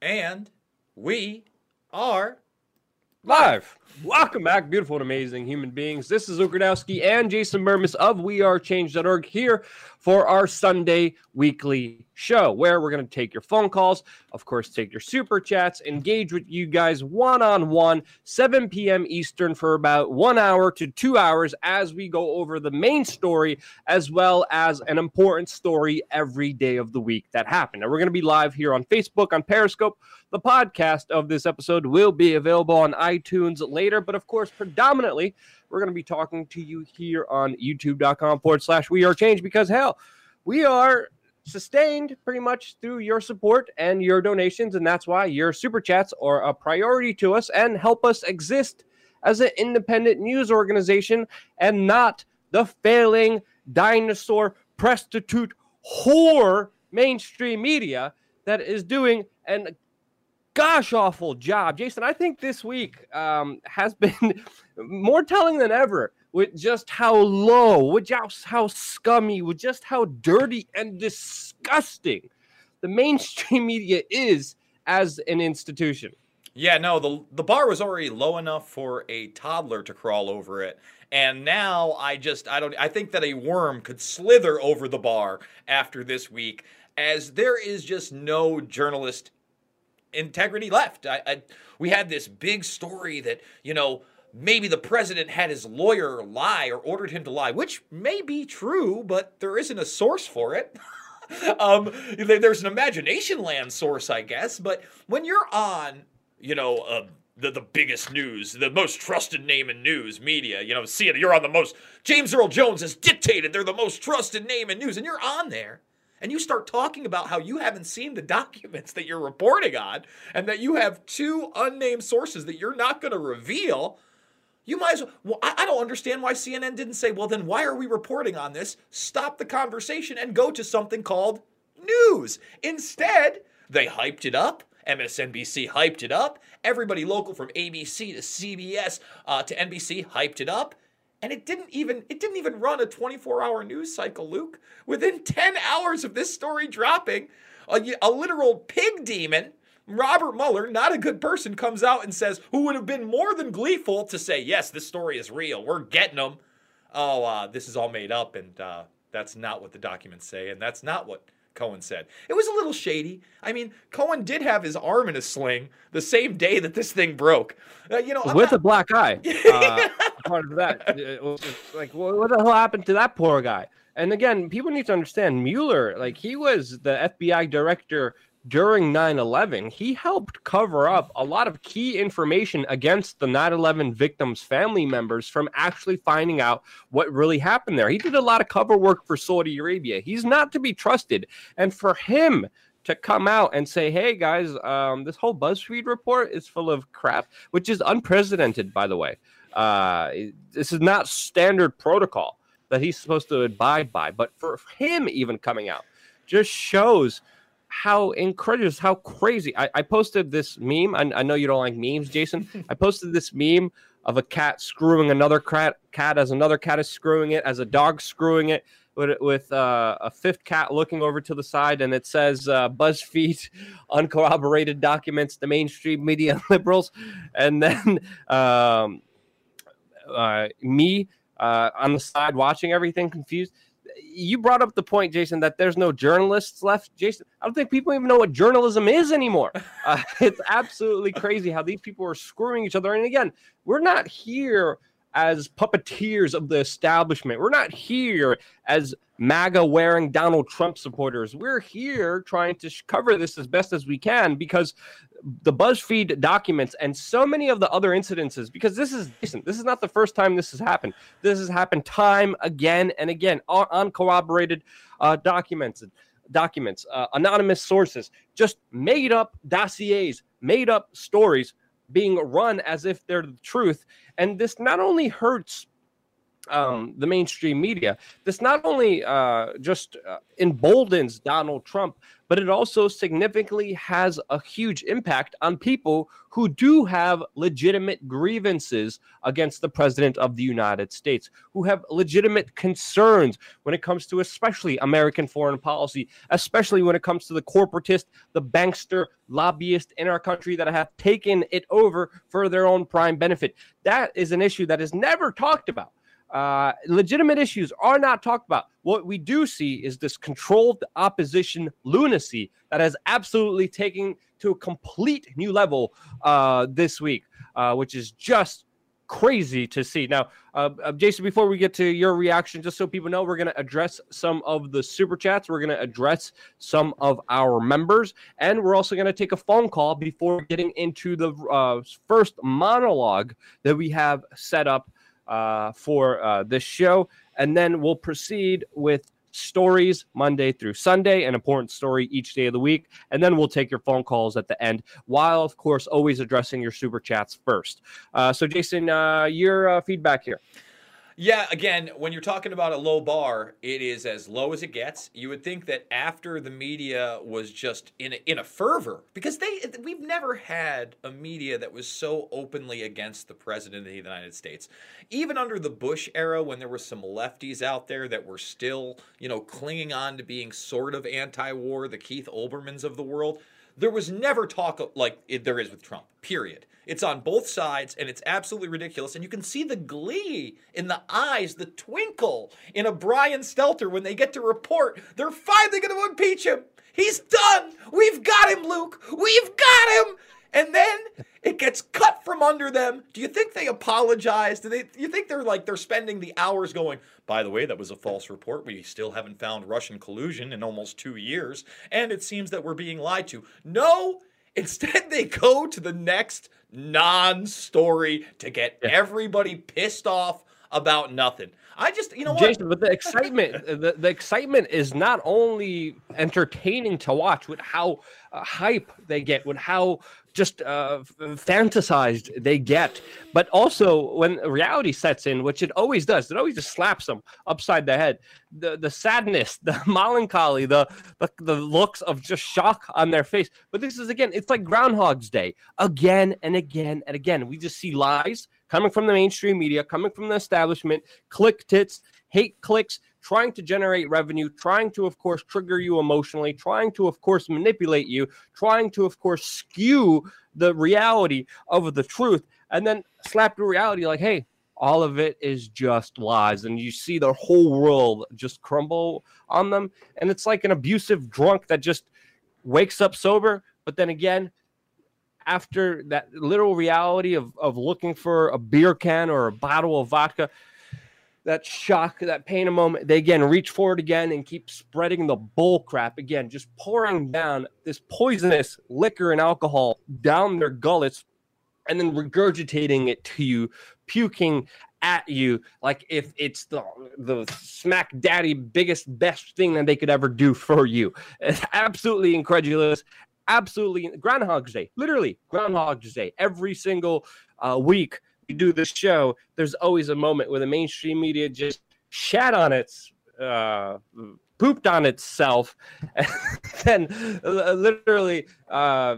And we are live. Welcome back, beautiful and amazing human beings. This is Luke Rudkowski and Jason Bermas of WeAreChange.org here for our Sunday weekly show where we're going to take your phone calls, of course, take your super chats, engage with you guys one on one, 7 p.m. Eastern for about one hour to two hours as we go over the main story as well as an important story every day of the week that happened. And we're going to be live here on Facebook, on Periscope. The podcast of this episode will be available on iTunes later, but of course, predominantly, we're going to be talking to you here on youtube.com forward slash we are change because hell, we are sustained pretty much through your support and your donations. And that's why your super chats are a priority to us and help us exist as an independent news organization and not the failing dinosaur prostitute whore mainstream media that is doing an gosh awful job. Jason, I think this week um, has been more telling than ever with just how low, with just how scummy, with just how dirty and disgusting the mainstream media is as an institution. Yeah, no, the the bar was already low enough for a toddler to crawl over it. And now I just I don't I think that a worm could slither over the bar after this week as there is just no journalist integrity left. I, I, we had this big story that you know maybe the president had his lawyer lie or ordered him to lie, which may be true, but there isn't a source for it. um, there's an imagination land source, I guess. But when you're on, you know, uh, the, the biggest news, the most trusted name in news media, you know, see you're on the most, James Earl Jones has dictated they're the most trusted name in news, and you're on there and you start talking about how you haven't seen the documents that you're reporting on and that you have two unnamed sources that you're not going to reveal, you might as well. well I, I don't understand why CNN didn't say, well, then why are we reporting on this? Stop the conversation and go to something called news. Instead, they hyped it up. MSNBC hyped it up. Everybody local from ABC to CBS uh, to NBC hyped it up and it didn't even it didn't even run a 24-hour news cycle luke within 10 hours of this story dropping a, a, literal pig demon robert mueller not a good person comes out and says who would have been more than gleeful to say yes this story is real we're getting them oh uh, this is all made up and uh, that's not what the documents say and that's not what Cohen said. It was a little shady. I mean, Cohen did have his arm in a sling the same day that this thing broke. Uh, you know, with not... a black eye. Part of that, like, what the hell happened to that poor guy? And again, people need to understand Mueller. Like, he was the FBI director during 9 11, he helped cover up a lot of key information against the 9 11 victims' family members from actually finding out what really happened there. He did a lot of cover work for Saudi Arabia. He's not to be trusted. And for him, to come out and say, "Hey guys, um, this whole BuzzFeed report is full of crap," which is unprecedented, by the way. Uh, this is not standard protocol that he's supposed to abide by. But for him, even coming out, just shows how incredible, how crazy. I, I posted this meme. I, I, know you don't like memes, Jason. I posted this meme of a cat screwing another cat, cat as another cat is screwing it, as a dog screwing it, with, with uh, a fifth cat looking over to the side, and it says uh, BuzzFeed uncorroborated documents, the mainstream media liberals, and then um, uh, me uh, on the side watching everything confused you brought up the point, Jason, that there's no journalists left. Jason, I don't think people even know what journalism is anymore. Uh, it's absolutely crazy how these people are screwing each other. And again, we're not here as puppeteers of the establishment. We're not here as MAGA wearing Donald Trump supporters. We're here trying to cover this as best as we can because the BuzzFeed documents and so many of the other incidences, because this is listen, this is not the first time this has happened. This has happened time again and again, uncorroborated uh, documents, documents, uh, anonymous sources, just made up dossiers, made up stories being run as if they're the truth. And this not only hurts um, the mainstream media. This not only uh, just uh, emboldens Donald Trump, but it also significantly has a huge impact on people who do have legitimate grievances against the president of the United States, who have legitimate concerns when it comes to especially American foreign policy, especially when it comes to the corporatist, the bankster, lobbyist in our country that have taken it over for their own prime benefit. That is an issue that is never talked about. Uh, legitimate issues are not talked about. What we do see is this controlled opposition lunacy that has absolutely taken to a complete new level uh, this week, uh, which is just crazy to see. Now, uh, uh, Jason, before we get to your reaction, just so people know, we're going to address some of the super chats. We're going to address some of our members, and we're also going to take a phone call before getting into the first monologue that we have set up uh, for uh, this show. And then we'll proceed with stories Monday through Sunday, an important story each day of the week. And then we'll take your phone calls at the end, while, of course, always addressing your super chats first. Uh, so, Jason, uh, your uh, feedback here. Yeah, again, when you're talking about a low bar, it is as low as it gets. You would think that after the media was just in a, in a fervor, because they we've never had a media that was so openly against the president of the United States. Even under the Bush era, when there were some lefties out there that were still, you know, clinging on to being sort of anti-war, the Keith Olbermanns of the world, there was never talk like there is with Trump. Period. It's on both sides, and it's absolutely ridiculous. And you can see the glee in the eyes, the twinkle in a Brian Stelter when they get to report they're finally going to impeach him. He's done. We've got him, Luke. We've got him. And then it gets cut from under them. Do you think they apologize? Do they? Do you think they're like they're spending the hours going? By the way, that was a false report. We still haven't found Russian collusion in almost two years, and it seems that we're being lied to. No, Instead, they go to the next non story to get yeah. everybody pissed off about nothing. I just, you know what? Jason, but the excitement, the, the excitement is not only entertaining to watch with how uh, hype they get, with how just uh, fantasized they get, but also when reality sets in, which it always does, it always just slaps them upside the head. The the sadness, the melancholy, the, the the looks of just shock on their face. But this is again, it's like Groundhog's Day, again and again and again. We just see lies coming from the mainstream media, coming from the establishment, click tits, hate clicks, trying to generate revenue, trying to, of course, trigger you emotionally, trying to, of course, manipulate you, trying to, of course, skew the reality of the truth, and then slap the reality like, hey, all of it is just lies. And you see the whole world just crumble on them. And it's like an abusive drunk that just wakes up sober, but then again, after that literal reality of, of looking for a beer can or a bottle of vodka, that shock, that pain a moment, they again reach forward again and keep spreading the bull crap again, just pouring down this poisonous liquor and alcohol down their gullets and then regurgitating it to you, puking at you like if it's the the smack daddy biggest best thing that they could ever do for you. It's absolutely incredulous. Absolutely Groundhog's Day, literally Groundhog's Day. Every single uh, week we do this show, there's always a moment where the mainstream media just shat on its uh, pooped on itself, and then uh, literally uh,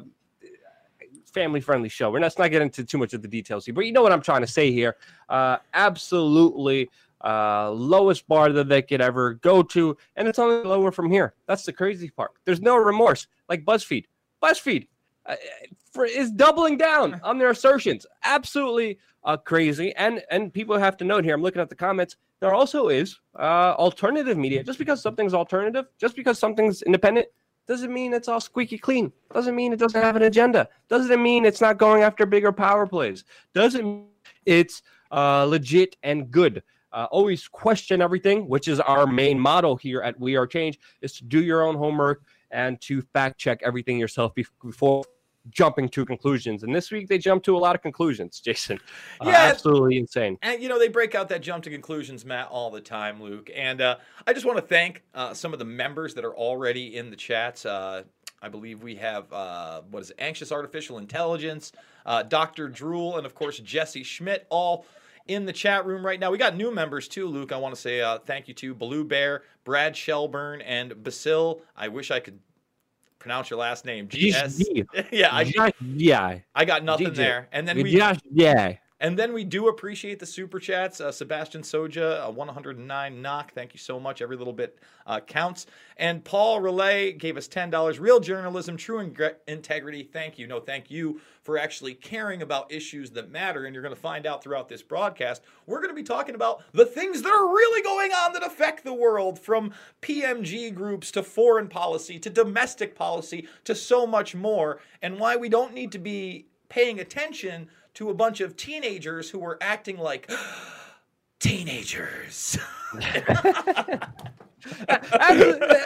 family friendly show. We're not, let's not get into too much of the details here, but you know what I'm trying to say here. Uh, absolutely uh, lowest bar that they could ever go to, and it's only lower from here. That's the crazy part. There's no remorse, like BuzzFeed. BuzzFeed uh, for, is doubling down on their assertions. Absolutely uh, crazy. And and people have to note here. I'm looking at the comments. There also is uh, alternative media. Just because something's alternative, just because something's independent, doesn't mean it's all squeaky clean. Doesn't mean it doesn't have an agenda. Doesn't mean it's not going after bigger power plays. Doesn't mean it's uh, legit and good. Uh, always question everything, which is our main model here at We Are Change, is to do your own homework and to fact check everything yourself before jumping to conclusions. And this week they jumped to a lot of conclusions, Jason. Uh, yeah, absolutely insane. And you know they break out that jump to conclusions, mat, all the time, Luke. And uh, I just want to thank uh, some of the members that are already in the chats. Uh, I believe we have uh, what is it, anxious artificial intelligence, uh, Dr. Drool, and of course Jesse Schmidt, all in the chat room right now. We got new members too, Luke. I want to say uh, thank you to Blue Bear, Brad Shelburne, and Basil. I wish I could pronounce your last name. GS. yeah, I, yeah. I got nothing there. And then we yeah. And then we do appreciate the super chats. Uh, Sebastian Soja, uh, 109 knock. Thank you so much. Every little bit uh, counts. And Paul Relay gave us $10. Real journalism, true ingre- integrity. Thank you. No, thank you for actually caring about issues that matter. And you're going to find out throughout this broadcast. We're going to be talking about the things that are really going on that affect the world from PMG groups to foreign policy to domestic policy to so much more. And why we don't need to be paying attention to a bunch of teenagers who were acting like teenagers.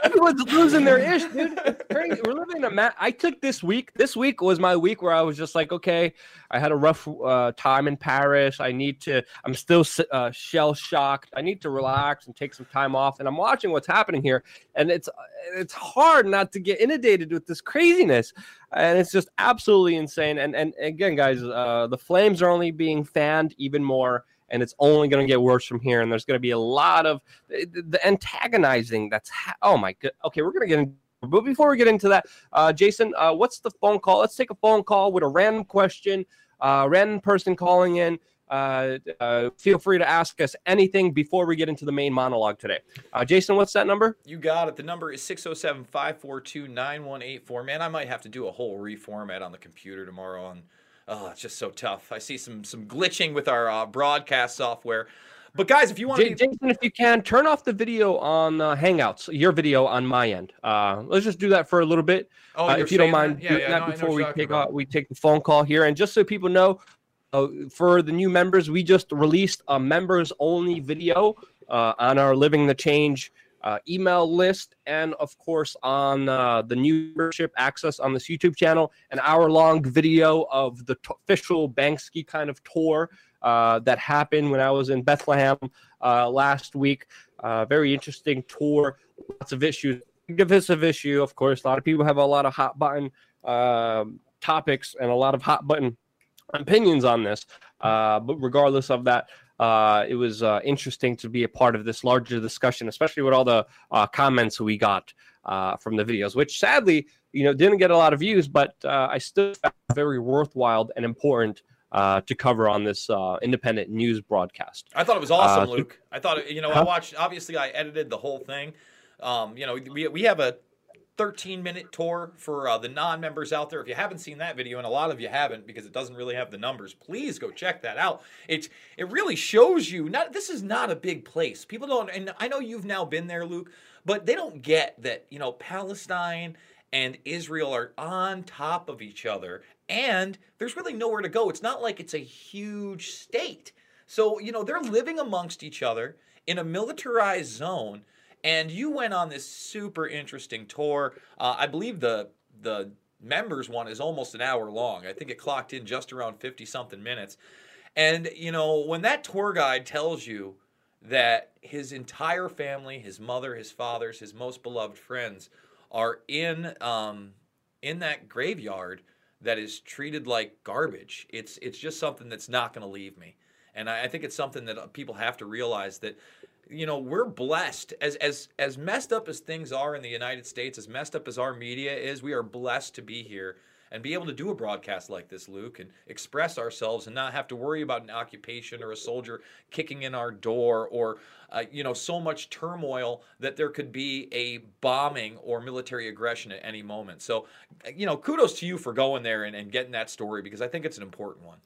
Everyone's losing their ish, dude. We're living in a ma- I took this week. This week was my week where I was just like, okay, I had a rough uh, time in Paris. I need to. I'm still uh, shell shocked. I need to relax and take some time off. And I'm watching what's happening here, and it's it's hard not to get inundated with this craziness, and it's just absolutely insane. And and again, guys, uh, the flames are only being fanned even more and it's only going to get worse from here. And there's going to be a lot of the, antagonizing. That's ha- oh my god. Okay, we're going to get into. But before we get into that, uh, Jason, uh, what's the phone call? Let's take a phone call with a random question, uh, random person calling in. Uh, uh, feel free to ask us anything before we get into the main monologue today. Uh, Jason, what's that number? You got it. The number is 607 542 9184. Man, I might have to do a whole reformat on the computer tomorrow on oh, it's just so tough. I see some some glitching with our uh, broadcast software. But guys, if you want, Jason, if you can turn off the video on uh, Hangouts, your video on my end. Uh, let's just do that for a little bit, oh, uh, if you don't mind yeah, yeah, that no, before we take out, we take the phone call here. And just so people know, uh, for the new members, we just released a members only video uh, on our Living the Change uh, email list, and of course on uh, the new membership access on this YouTube channel, an hour long video of the t- official Banksy kind of tour uh, that happened when I was in Bethlehem uh, last week. Uh, very interesting tour, lots of issues, divisive issue. Of course, a lot of people have a lot of hot button um, topics and a lot of hot button opinions on this. Uh, but regardless of that, uh, it was uh, interesting to be a part of this larger discussion, especially with all the uh, comments we got uh, from the videos, which sadly, you know, didn't get a lot of views, but uh, I still found very worthwhile and important uh, to cover on this independent news broadcast. I thought it was awesome, Luke. I thought, you know? I watched. Obviously, I edited the whole thing. Um, you know, we we have a 13 minute tour for uh, the non members out there. If you haven't seen that video, and a lot of you haven't because it doesn't really have the numbers, please go check that out. It's it really shows you not this is not a big place. People don't, and I know you've now been there, Luke, but they don't get that you know Palestine and Israel are on top of each other, and there's really nowhere to go. It's not like it's a huge state. So you know they're living amongst each other in a militarized zone and you went on this super interesting tour. Uh, I believe the the members one is almost an hour long. I think it clocked in just around 50 something minutes. And you know, when that tour guide tells you that his entire family, his mother, his fathers, his most beloved friends are in um, in that graveyard that is treated like garbage. It's it's just something that's not going to leave me. And I, I think it's something that people have to realize that you know we're blessed as as as messed up as things are in the United States, as messed up as our media is, we are blessed to be here and be able to do a broadcast like this, Luke, and express ourselves and not have to worry about an occupation or a soldier kicking in our door or uh, you know so much turmoil that there could be a bombing or military aggression at any moment. So you know kudos to you for going there and, and getting that story because I think it's an important one.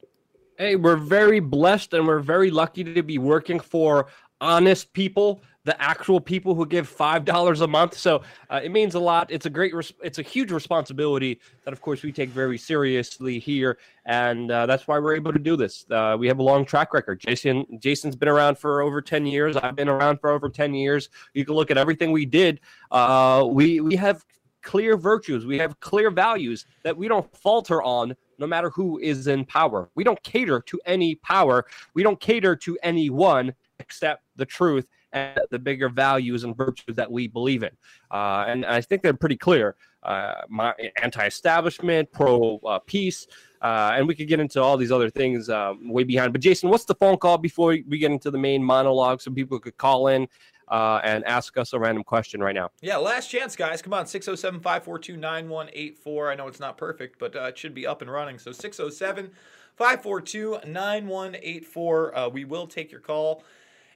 Hey, we're very blessed and we're very lucky to be working for honest people, the actual people who give five dollars a month. So uh, it means a lot. It's a great, res- it's a huge responsibility that, of course, we take very seriously here, and uh, that's why we're able to do this. Uh, we have a long track record. Jason, Jason's been around for over ten years. I've been around for over ten years. You can look at everything we did. Uh, we we have clear virtues. We have clear values that we don't falter on no matter who is in power. We don't cater to any power. We don't cater to anyone accept the truth and the bigger values and virtues that we believe in. Uh, and I think they're pretty clear. uh, anti-establishment, pro-peace, uh, and we could get into all these other things um, way behind. But Jason, what's the phone call before we get into the main monologue so people could call in uh, and ask us a random question right now? Yeah, last chance, guys. Come on, 607 542 9184. I know it's not perfect, but uh, it should be up and running. So 607 542 9184. Uh, we will take your call.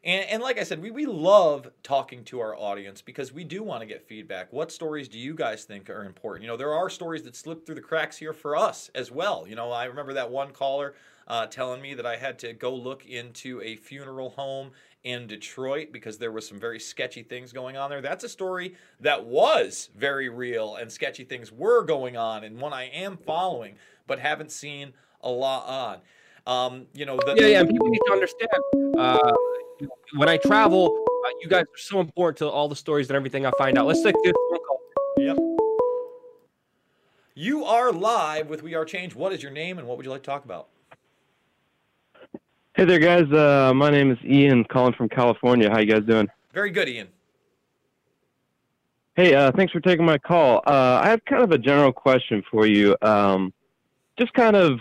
And, and like I said, we, we love talking to our audience because we do want to get feedback. What stories do you guys think are important? You know, there are stories that slip through the cracks here for us as well. You know, I remember that one caller uh, telling me that I had to go look into a funeral home in Detroit because there was some very sketchy things going on there. That's a story that was very real and sketchy things were going on, and one I am following but haven't seen a lot on. Um, you know, the, yeah, yeah. People need to understand. Uh, when I travel, uh, you guys are so important to all the stories and everything I find out. Let's take this phone call. Yep. You are live with We Are Change. What is your name and what would you like to talk about? Hey there, guys. Uh, my name is Ian, calling from California. How you guys doing? Very good, Ian. Hey, uh, thanks for taking my call. Uh, I have kind of a general question for you. Um, just kind of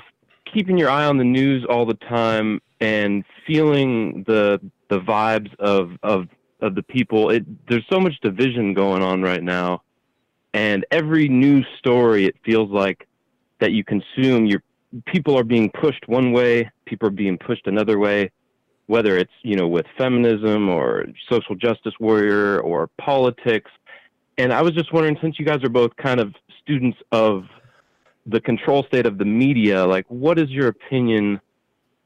keeping your eye on the news all the time and feeling the the vibes of of of the people. It there's so much division going on right now, and every news story it feels like that you consume, your people are being pushed one way, people are being pushed another way, whether it's you know with feminism or social justice warrior or politics. And I was just wondering, since you guys are both kind of students of the control state of the media, like what is your opinion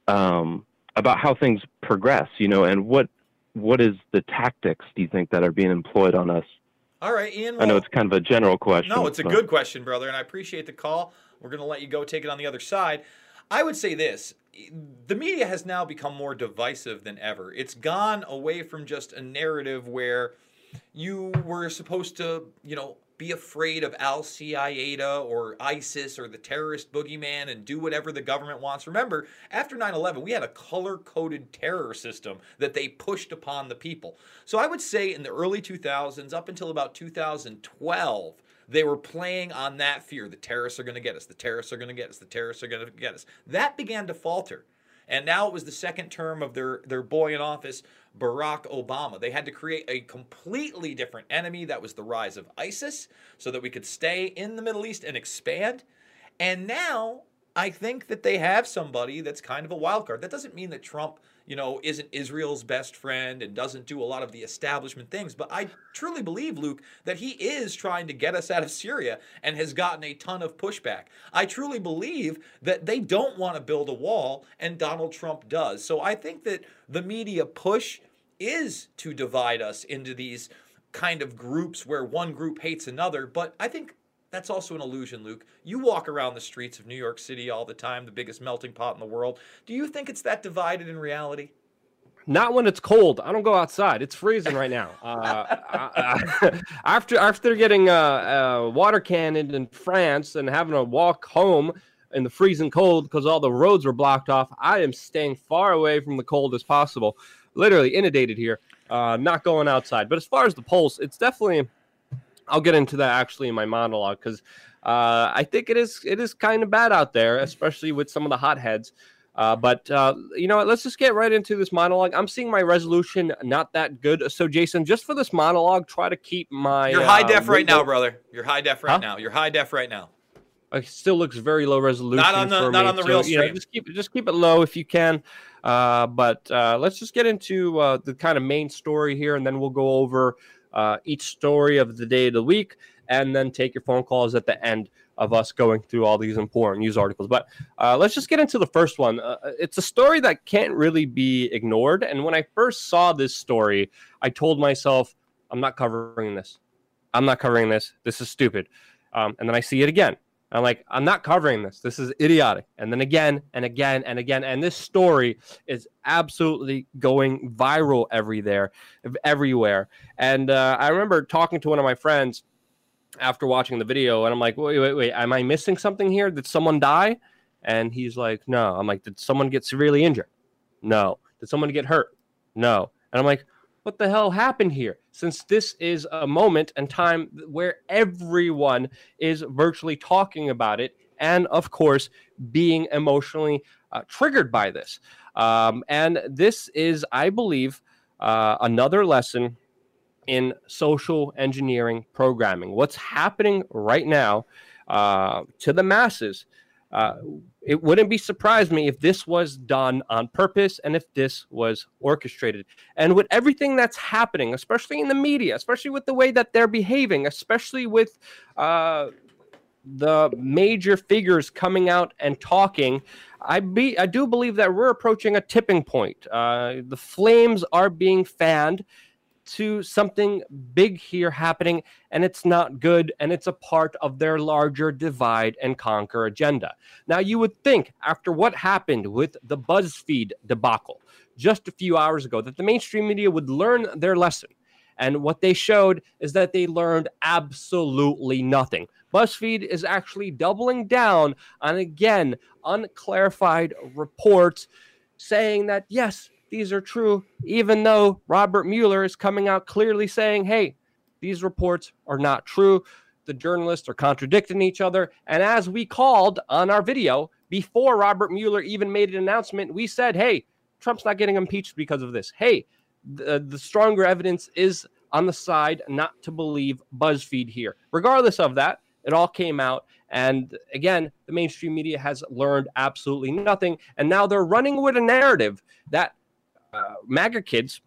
um, about how things progress, you know, and what what is the tactics do you think that are being employed on us? All right, Ian. Well, I know it's kind of a general question. No, it's a good question, brother, and I appreciate the call. We're going to let you go take it on the other side. I would say this the media has now become more divisive than ever. It's gone away from just a narrative where you were supposed to, you know, be afraid of Al Qaeda or ISIS or the terrorist boogeyman and do whatever the government wants. Remember, after 9 11, we had a color coded terror system that they pushed upon the people. So I would say in the early 2000s, up until about 2012, they were playing on that fear. The terrorists are going to get us. The terrorists are going to get us. The terrorists are going to get us. That began to falter. And now it was the second term of their, their boy in office, Barack Obama. They had to create a completely different enemy that was the rise of ISIS so that we could stay in the Middle East and expand. And now I think that they have somebody that's kind of a wild card. That doesn't mean that Trump you know, isn't Israel's best friend and doesn't do a lot of the establishment things. But I truly believe, Luke, that he is trying to get us out of Syria and has gotten a ton of pushback. I truly believe that they don't want to build a wall, and Donald Trump does. So I think that the media push is to divide us into these kind of groups where one group hates another. But I think that's also an illusion, Luke. You walk around the streets of New York City all the time, the biggest melting pot in the world. Do you think it's that divided in reality? Not when it's cold. I don't go outside. It's freezing right now. Uh, I, after after getting uh, uh, water cannoned in France and having to walk home in the freezing cold because all the roads were blocked off, I am staying far away from the cold as possible. Literally inundated here. Uh, not going outside. But as far as the pulse, it's definitely I'll get into that actually in my monologue because uh, I think it is it is kind of bad out there, especially with some of the hotheads. Uh, but uh, you know what? Let's just get right into this monologue. I'm seeing my resolution not that good. So, Jason, just for this monologue, try to keep my. You're high uh, def right now, brother. You're high def right huh? now. You're high def right now. It still looks very low resolution. Not on the not me. on the so, real stream. You know, just keep just keep it low if you can. Uh, but uh, let's just get into uh, the kind of main story here, and then we'll go over uh, each story of the day of the week, and then take your phone calls at the end of us going through all these important news articles. But uh, let's just get into the first one. Uh, it's a story that can't really be ignored. And when I first saw this story, I told myself, I'm not covering this. I'm not covering this. This is stupid. Um, and then I see it again. I'm like, I'm not covering this. This is idiotic. And then again and again and again. And this story is absolutely going viral every there, everywhere. And uh, I remember talking to one of my friends after watching the video, and I'm like, wait, wait, wait, am I missing something here? Did someone die? And he's like, no. I'm like, did someone get severely injured? No. Did someone get hurt? No. And I'm like, what the hell happened here since this is a moment and time where everyone is virtually talking about it and of course being emotionally uh, triggered by this. Um, and this is i believe uh, another lesson in social engineering programming. What's happening right now uh, to the masses uh, it wouldn't be surprise me if this was done on purpose and if this was orchestrated. And with everything that's happening, especially in the media, especially with the way that they're behaving, especially with uh, the major figures coming out and talking, I be I do believe that we're approaching a tipping point. Uh, the flames are being fanned, to something big here happening, and it's not good, and it's a part of their larger divide and conquer agenda. Now, you would think, after what happened with the BuzzFeed debacle just a few hours ago, that the mainstream media would learn their lesson. And what they showed is that they learned absolutely nothing. BuzzFeed is actually doubling down on, again, unclarified reports saying that, yes, these are true, even though Robert Mueller is coming out clearly saying, hey, these reports are not true. The journalists are contradicting each other. And as we called on our video before Robert Mueller even made an announcement, we said, hey, Trump's not getting impeached because of this. Hey, the, the stronger evidence is on the side not to believe BuzzFeed here. Regardless of that, it all came out. And again, the mainstream media has learned absolutely nothing. And now they're running with a narrative that uh, MAGA kids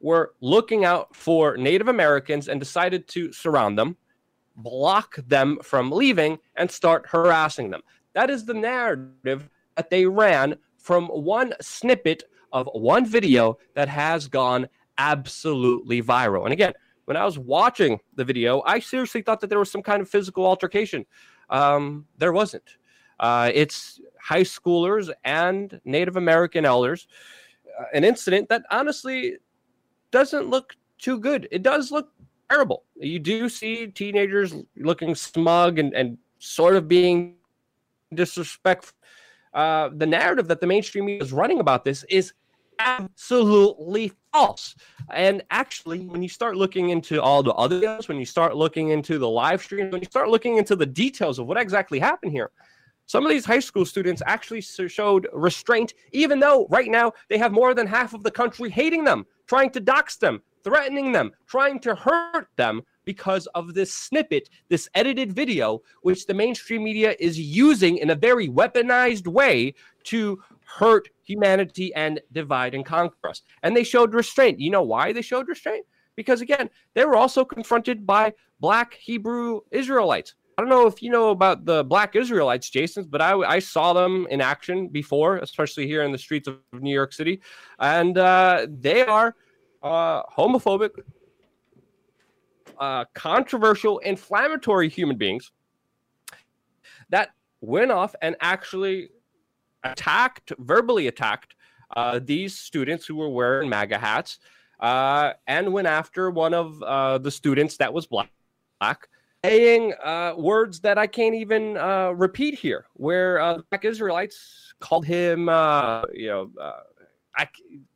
were looking out for Native Americans and decided to surround them, block them from leaving, and start harassing them. That is the narrative that they ran from one snippet of one video that has gone absolutely viral. And again, when I was watching the video, I seriously thought that there was some kind of physical altercation. Um, there wasn't. Uh, it's high schoolers and Native American elders an incident that honestly doesn't look too good. It does look terrible. You do see teenagers looking smug and, and sort of being disrespectful. Uh, the narrative that the mainstream media is running about this is absolutely false. And actually, when you start looking into all the other videos, when you start looking into the live streams, when you start looking into the details of what exactly happened here, some of these high school students actually showed restraint, even though right now they have more than half of the country hating them, trying to dox them, threatening them, trying to hurt them because of this snippet, this edited video, which the mainstream media is using in a very weaponized way to hurt humanity and divide and conquer us. And they showed restraint. You know why they showed restraint? Because again, they were also confronted by black Hebrew Israelites I don't know if you know about the Black Israelites, Jason, but I, I saw them in action before, especially here in the streets of New York City, and uh, they are uh, homophobic, uh, controversial, inflammatory human beings that went off and actually attacked, verbally attacked uh, these students who were wearing MAGA hats, uh, and went after one of uh, the students that was black saying uh, words that I can't even uh, repeat here, where uh, black Israelites called him, uh, you know, uh, I,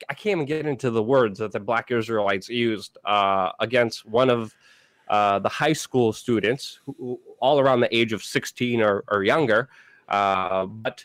I can't even get into the words that the black Israelites used uh, against one of the high school students, who, all around the age of 16 or, or younger. but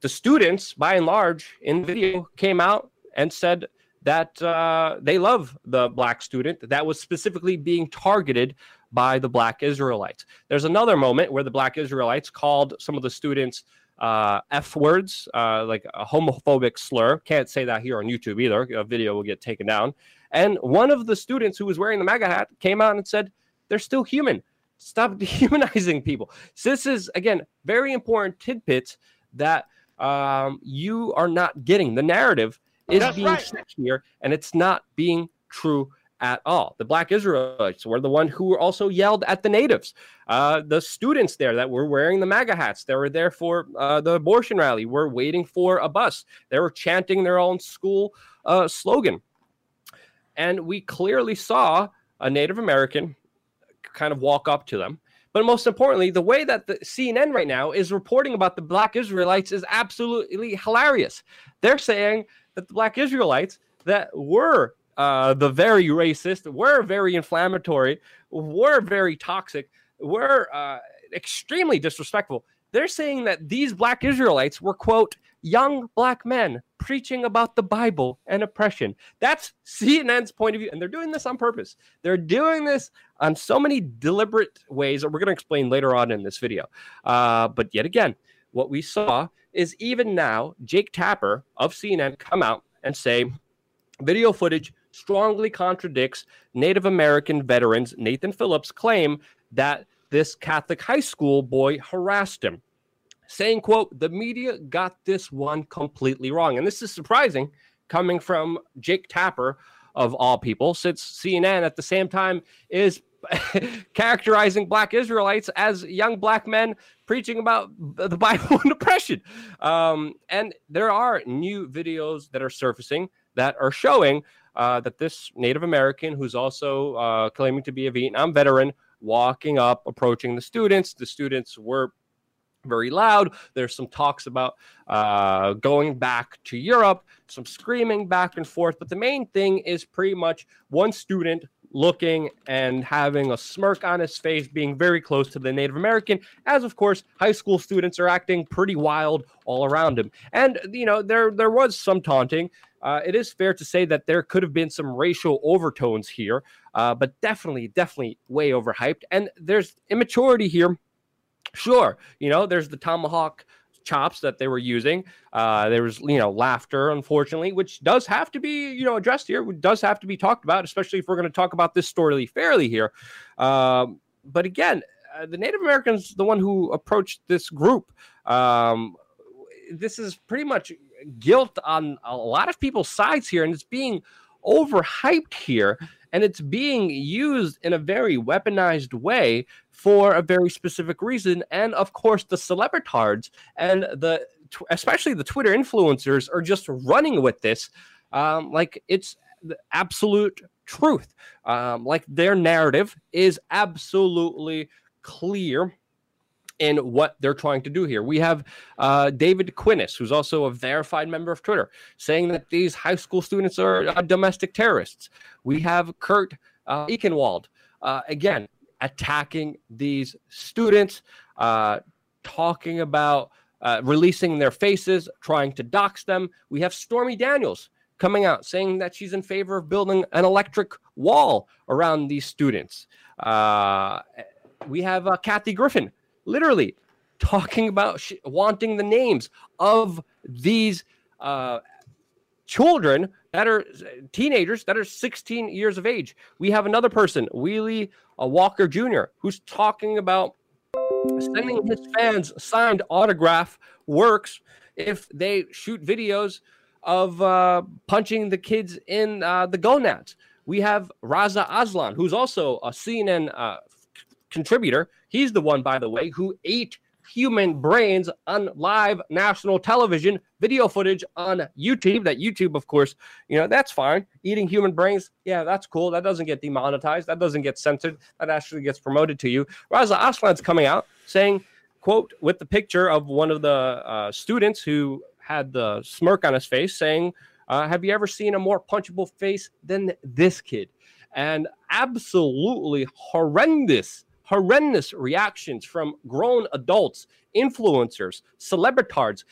the students, by and large, in the video came out and said that uh, they love the black student that was specifically being targeted by the black Israelites. There's another moment where the black Israelites called some of the students uh, F words, uh, like a homophobic slur. Can't say that here on YouTube either. A video will get taken down. And one of the students who was wearing the MAGA hat came out and said, they're still human. Stop dehumanizing people. So this is, again, very important tidbits that um, you are not getting. The narrative is That's being right. set here, and it's not being true at all. The black Israelites were the one who were also yelled at the natives. Uh, the students there that were wearing the MAGA hats, they were there for uh, the abortion rally, were waiting for a bus. They were chanting their own school uh, slogan. And we clearly saw a Native American kind of walk up to them. But most importantly, the way that the CNN right now is reporting about the black Israelites is absolutely hilarious. They're saying that the black Israelites that were uh, the very racist, we're very inflammatory, we're very toxic, we're uh, extremely disrespectful. They're saying that these black Israelites were, quote, young black men preaching about the Bible and oppression. That's CNN's point of view. And they're doing this on purpose. They're doing this on so many deliberate ways that we're going to explain later on in this video. Uh, but yet again, what we saw is even now, Jake Tapper of CNN come out and say video footage strongly contradicts Native American veterans Nathan Phillips' claim that this Catholic high school boy harassed him saying, quote, the media got this one completely wrong. And this is surprising coming from Jake Tapper of all people, since CNN at the same time is characterizing black Israelites as young black men preaching about the Bible and oppression. Um, and there are new videos that are surfacing that are showing uh, that this Native American, who's also uh, claiming to be a Vietnam veteran, walking up, approaching the students. The students were very loud. There's some talks about uh, going back to Europe, some screaming back and forth. But the main thing is pretty much one student looking and having a smirk on his face, being very close to the Native American, as of course high school students are acting pretty wild all around him. And you know, there there was some taunting. Uh, it is fair to say that there could have been some racial overtones here, uh, but definitely, definitely way overhyped. And there's immaturity here Sure, you know, there's the tomahawk chops that they were using. Uh, there was, you know, laughter, unfortunately, which does have to be, you know, addressed here. does have to be talked about, especially if we're going to talk about this story fairly here. Um, but again, uh, the Native Americans, the one who approached this group, um, this is pretty much guilt on a lot of people's sides here, and it's being overhyped here and it's being used in a very weaponized way for a very specific reason. And of course, the celebritards and the especially the Twitter influencers are just running with this um, like it's the absolute truth. Um, like their narrative is absolutely clear in what they're trying to do here. We have uh, David Quinnis, who's also a verified member of Twitter, saying that these high school students are uh, domestic terrorists. We have Kurt uh, Eichenwald, uh, again, attacking these students, uh, talking about uh, releasing their faces, trying to dox them. We have Stormy Daniels coming out saying that she's in favor of building an electric wall around these students. Uh, we have Kathy Griffin literally talking about sh- wanting the names of these uh, children that are teenagers that are 16 years of age. We have another person, Wheelie uh, Walker Jr., who's talking about sending his fans signed autograph works if they shoot videos of uh, punching the kids in uh, the gonads. We have Reza Aslan, who's also a CNN contributor. He's the one, by the way, who ate human brains on live national television video footage on YouTube. That YouTube, of course, you know, that's fine. Eating human brains, yeah, that's cool. That doesn't get demonetized. That doesn't get censored. That actually gets promoted to you. Reza Aslan's coming out saying, quote, with the picture of one of the uh, students who had the smirk on his face saying, uh, have you ever seen a more punchable face than this kid? And absolutely horrendous horrendous reactions from grown adults, influencers, celebritards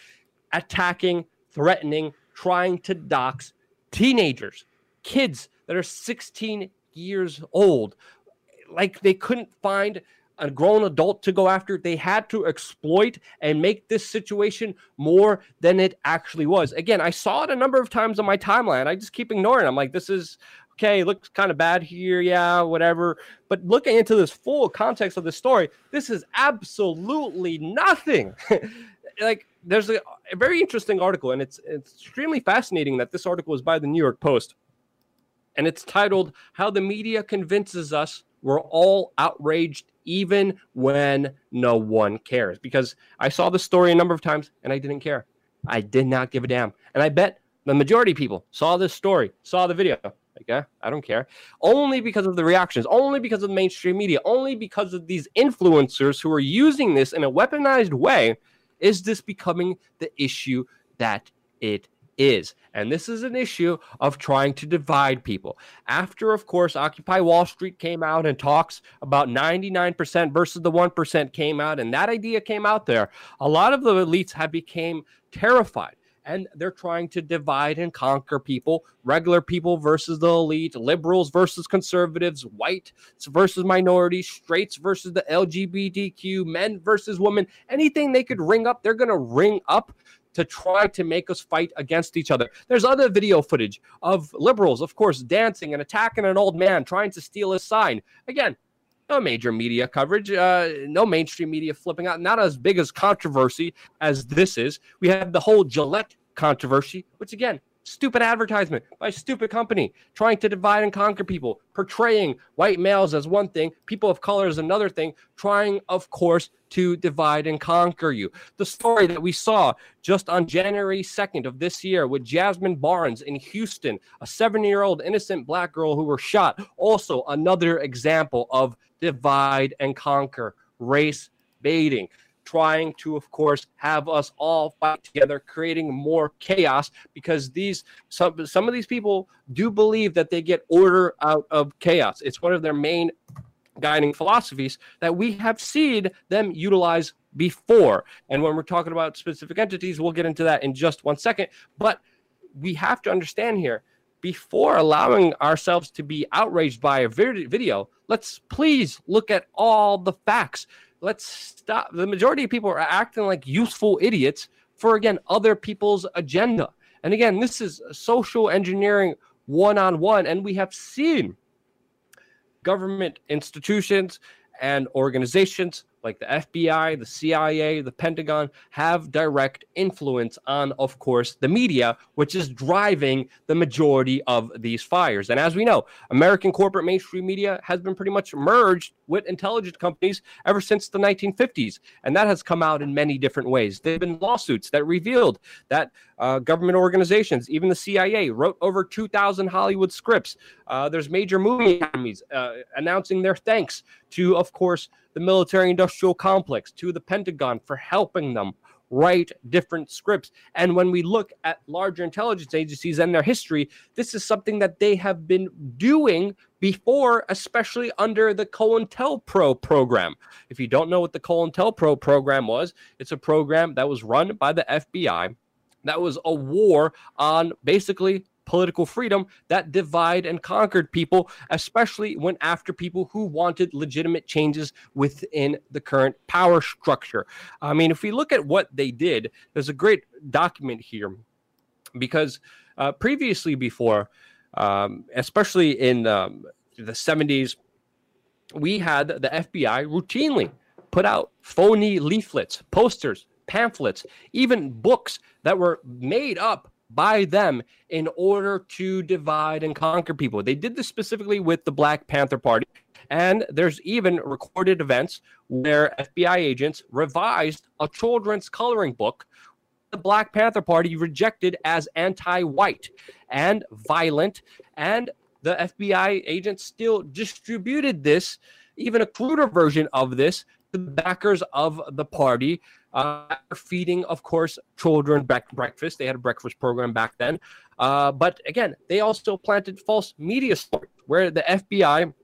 attacking, threatening, trying to dox teenagers, kids that are 16 years old. Like they couldn't find a grown adult to go after. They had to exploit and make this situation more than it actually was. Again, I saw it a number of times on my timeline. I just keep ignoring. It. I'm like, this is okay, looks kind of bad here, yeah, whatever. But looking into this full context of the story, this is absolutely nothing. like there's a, a, very interesting article, and it's, it's extremely fascinating that this article is by the New York Post, and it's titled "How the Media Convinces Us We're All Outraged." Even when no one cares, because I saw the story a number of times and I didn't care. I did not give a damn. And I bet the majority of people saw this story, saw the video, like, yeah, I don't care. Only because of the reactions, only because of the mainstream media, only because of these influencers who are using this in a weaponized way, is this becoming the issue that it is. And this is an issue of trying to divide people. After, of course, Occupy Wall Street came out and talks about 99% versus the 1% came out, and that idea came out there, a lot of the elites have became terrified and they're trying to divide and conquer people regular people versus the elite liberals versus conservatives whites versus minorities straights versus the lgbtq men versus women anything they could ring up they're going to ring up to try to make us fight against each other. There's other video footage of liberals, of course, dancing and attacking an old man trying to steal his sign. Again, no major media coverage, uh, no mainstream media flipping out, not as big as controversy as this is. We have the whole Gillette controversy, which again, stupid advertisement by stupid company trying to divide and conquer people, portraying white males as one thing, people of color as another thing, trying, of course, to divide and conquer you. The story that we saw just on January 2nd of this year with Jazmine Barnes in Houston, a seven year old innocent black girl who was shot, also another example of divide and conquer, race baiting trying to, of course, have us all fight together, creating more chaos because these some some of these people do believe that they get order out of chaos. It's one of their main guiding philosophies that we have seen them utilize before. And when we're talking about specific entities, we'll get into that in just one second. But we have to understand here before allowing ourselves to be outraged by a video, let's please look at all the facts let's stop. The majority of people are acting like useful idiots for, again, other people's agenda. And again, this is social engineering one on one. And we have seen government institutions and organizations like the FBI, the CIA, the Pentagon have direct influence on, of course, the media, which is driving the majority of these fires. And as we know, American corporate mainstream media has been pretty much merged with intelligence companies ever since the 1950s. And that has come out in many different ways. There have been lawsuits that revealed that uh, government organizations, even the CIA, wrote over 2,000 Hollywood scripts. Uh, there's major movie academies uh, announcing their thanks to, of course, the military industrial complex, to the Pentagon for helping them write different scripts. And when we look at larger intelligence agencies and their history, this is something that they have been doing before, especially under the COINTELPRO program. If you don't know what the COINTELPRO program was, it's a program that was run by the FBI. That was a war on basically political freedom that divide and conquered people, especially when after people who wanted legitimate changes within the current power structure. I mean, if we look at what they did, there's a great document here because uh, previously, before, um, especially in um, the 70s, we had the FBI routinely put out phony leaflets, posters, pamphlets, even books that were made up by them in order to divide and conquer people. They did this specifically with the Black Panther Party. And there's even recorded events where FBI agents revised a children's coloring book the Black Panther Party rejected as anti white and violent. And the FBI agents still distributed this, even a cruder version of this, to the backers of the party uh, feeding, of course, children back breakfast. They had a breakfast program back then. Uh, but again, they also planted false media stories where the FBI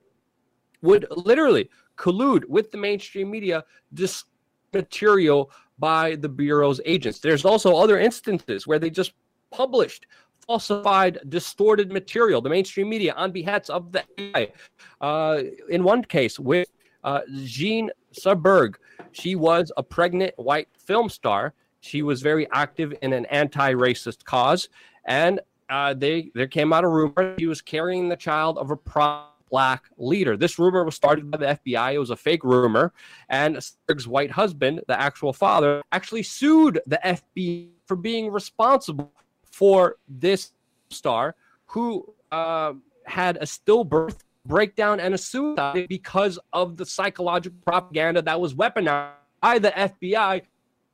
would literally collude with the mainstream media this material by the bureau's agents. There's also other instances where they just published falsified, distorted material, the mainstream media on behalf of the FBI. Uh, in one case, with uh, Jean Seberg, she was a pregnant white film star. She was very active in an anti-racist cause, and uh, they there came out a rumor he was carrying the child of a pro black leader. This rumor was started by the FBI. It was a fake rumor, and Seberg's white husband, the actual father, actually sued the FBI for being responsible for this star who uh, had a stillbirth breakdown and a suicide because of the psychological propaganda that was weaponized by the FBI.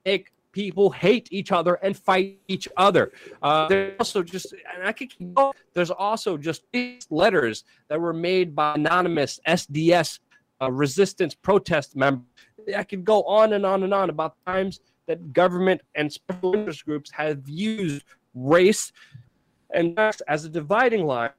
Make people hate each other and fight each other. Uh, there's also just, and I could keep going, there's also just letters that were made by anonymous SDS uh, resistance protest members. I could go on and on and on about times that government and special interest groups have used race and as a dividing line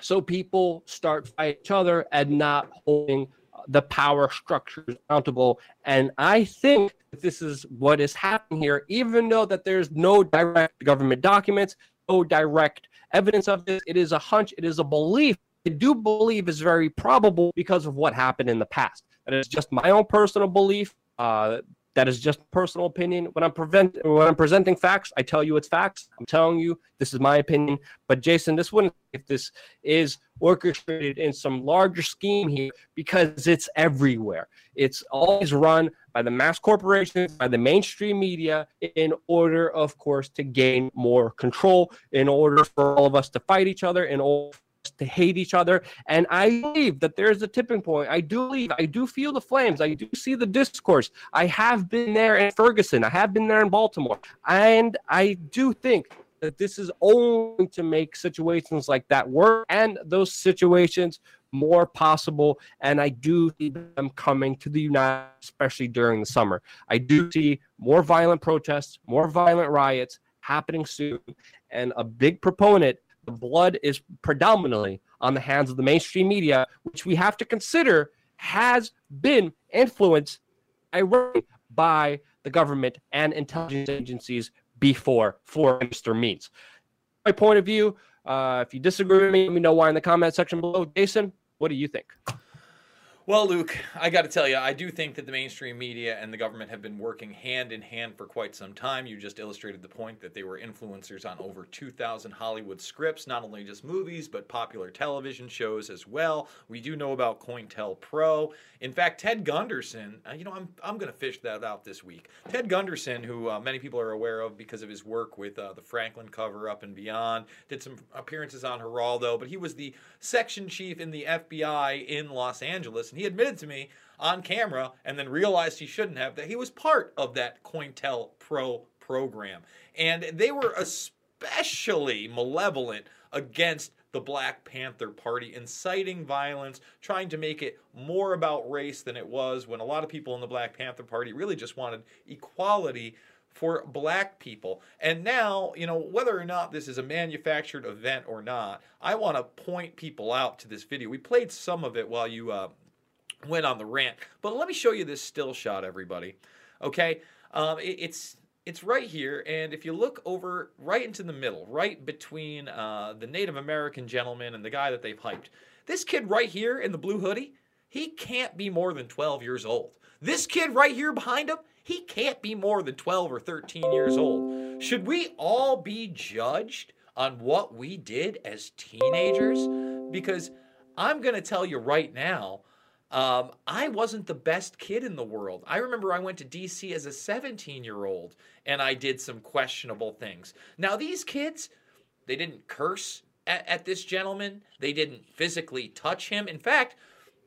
so people start fighting each other and not holding the power structures accountable. And I think this is what is happening here, even though that there's no direct government documents, no direct evidence of this. It is a hunch, it is a belief. I do believe is very probable because of what happened in the past. That is just my own personal belief. Uh, that is just personal opinion. When I'm prevent when I'm presenting facts, I tell you it's facts. I'm telling you this is my opinion. But Jason, this wouldn't if this is orchestrated in some larger scheme here because it's everywhere. It's always run by the mass corporations, by the mainstream media, in order, of course, to gain more control, in order for all of us to fight each other, in order to hate each other. And I believe that there's a tipping point. I do believe, I do feel the flames. I do see the discourse. I have been there in Ferguson. I have been there in Baltimore. And I do think that this is only to make situations like that work and those situations more possible. And I do see them coming to the United, especially during the summer. I do see more violent protests, more violent riots happening soon. And a big proponent the blood is predominantly on the hands of the mainstream media, which we have to consider has been influenced by the government and intelligence agencies before for Mr. Means. My point of view, uh, if you disagree with me, let me know why in the comment section below. Jason, what do you think? Well, Luke, I got to tell you, I do think that the mainstream media and the government have been working hand in hand for quite some time. You just illustrated the point that they were influencers on over 2,000 Hollywood scripts, not only just movies, but popular television shows as well. We do know about COINTELPRO. In fact, Ted Gunderson, uh, you know, I'm, I'm going to fish that out this week. Ted Gunderson, who uh, many people are aware of because of his work with uh, the Franklin cover up and beyond, did some appearances on Geraldo, but he was the section chief in the FBI in Los Angeles. And he admitted to me on camera and then realized he shouldn't have that he was part of that COINTELPRO program. And they were especially malevolent against the Black Panther Party, inciting violence, trying to make it more about race than it was when a lot of people in the Black Panther Party really just wanted equality for black people. And now, you know, whether or not this is a manufactured event or not, I want to point people out to this video. We played some of it while you uh, went on the rant. But let me show you this still shot, everybody. Okay, um, it, it's it's right here, and if you look over right into the middle, right between uh, the Native American gentleman and the guy that they've hyped, this kid right here in the blue hoodie, he can't be more than 12 years old. This kid right here behind him, he can't be more than 12 or 13 years old. Should we all be judged on what we did as teenagers? Because I'm going to tell you right now, um, I wasn't the best kid in the world. I remember I went to DC as a 17 year old and I did some questionable things. Now, these kids, they didn't curse at, at this gentleman, they didn't physically touch him. In fact,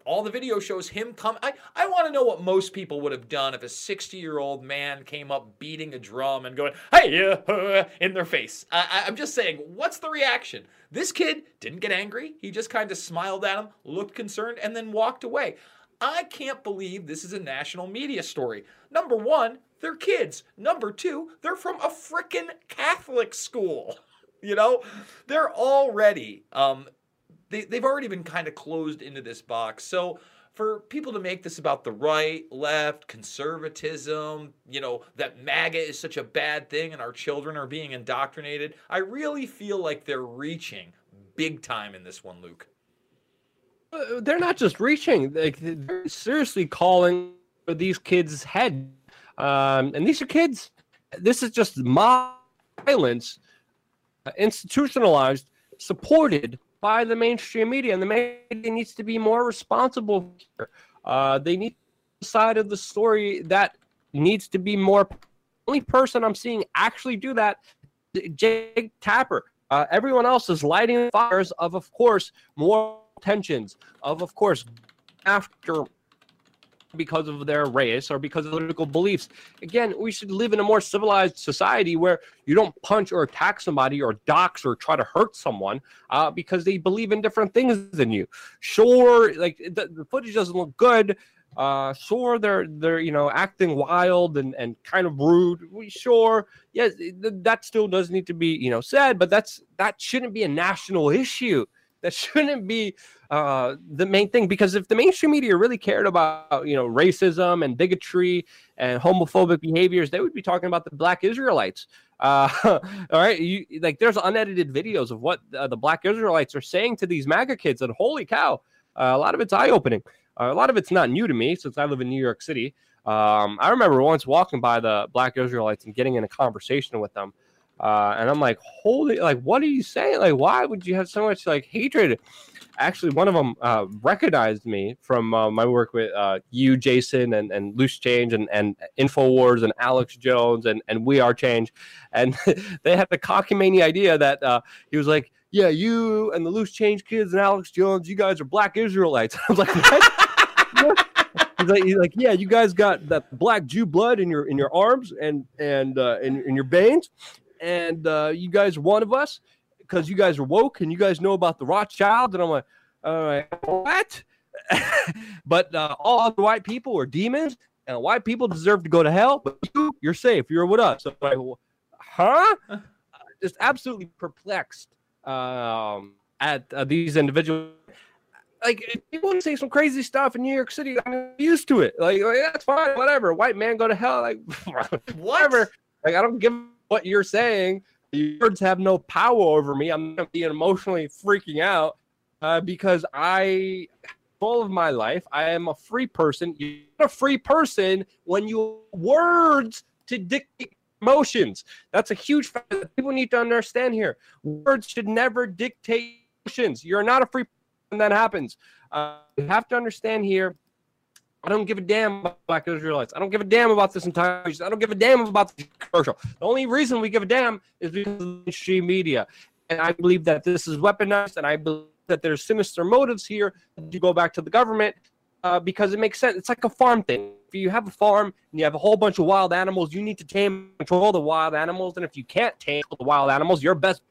all the video shows him come. I, I want to know what most people would have done if a 60 year old man came up beating a drum and going, hey, uh, in their face. I, I'm just saying, what's the reaction? This kid didn't get angry. He just kind of smiled at him, looked concerned, and then walked away. I can't believe this is a national media story. Number one, they're kids. Number two, they're from a frickin' Catholic school. You know, they're already um, they, they've already been kind of closed into this box. So for people to make this about the right, left, conservatism, you know, that MAGA is such a bad thing and our children are being indoctrinated, I really feel like they're reaching big time in this one, Luke. Uh, they're not just reaching, like, they're seriously calling for these kids' head. Um, and these are kids. This is just violence, uh, institutionalized, supported by the mainstream media, and the media needs to be more responsible. Uh, they need side of the story that needs to be more. Only person I'm seeing actually do that, Jake Tapper. Uh, everyone else is lighting fires of, of course, more tensions, of, of course, after because of their race or because of political beliefs. Again, we should live in a more civilized society where you don't punch or attack somebody or dox or try to hurt someone uh, because they believe in different things than you. Sure, like the, the footage doesn't look good. Uh, sure, they're they're you know acting wild and and kind of rude. We sure, yes, that still does need to be you know said, but that's that shouldn't be a national issue. That shouldn't be uh, the main thing because if the mainstream media really cared about you know racism and bigotry and homophobic behaviors, they would be talking about the Black Israelites. Uh, all right, you, like there's unedited videos of what uh, the Black Israelites are saying to these MAGA kids, and holy cow, uh, a lot of it's eye opening. Uh, a lot of it's not new to me since I live in New York City. Um, I remember once walking by the Black Israelites and getting in a conversation with them. Uh, and I'm like, holy, like, what are you saying? Like, why would you have so much like hatred? Actually, one of them uh, recognized me from uh, my work with uh, you, Jason, and, and Loose Change, and, and Infowars, and Alex Jones, and, and We Are Change. And they had the cocky cockamamie idea that uh, he was like, yeah, you and the Loose Change kids and Alex Jones, you guys are Black Israelites. I was like, what? he's, like, he's like, yeah, you guys got that black Jew blood in your in your arms and and uh, in, in your veins, and uh, you guys are one of us because you guys are woke and you guys know about the Rothschild. And I'm like, all right, what? but uh, all other white people are demons, and white people deserve to go to hell. But you, you're safe. You're with us. So I'm like, huh? Just absolutely perplexed um, at uh, these individuals like people say some crazy stuff in New York City. I'm used to it. Like, like that's fine, whatever. White man go to hell. Like whatever. Like I don't give what you're saying. Your words have no power over me. I'm gonna be emotionally freaking out uh, because I all of my life I am a free person. You're a free person when you words to dictate emotions. That's a huge fact that people need to understand here. Words should never dictate emotions. You're not a free when that happens. Uh, you have to understand here. I don't give a damn about Black Israelites. I don't give a damn about this entire. I don't give a damn about the commercial. The only reason we give a damn is because of the mainstream media, and I believe that this is weaponized, and I believe that there's sinister motives here. You go back to the government uh, because it makes sense. It's like a farm thing. If you have a farm and you have a whole bunch of wild animals, you need to tame control the wild animals. And if you can't tame the wild animals, your best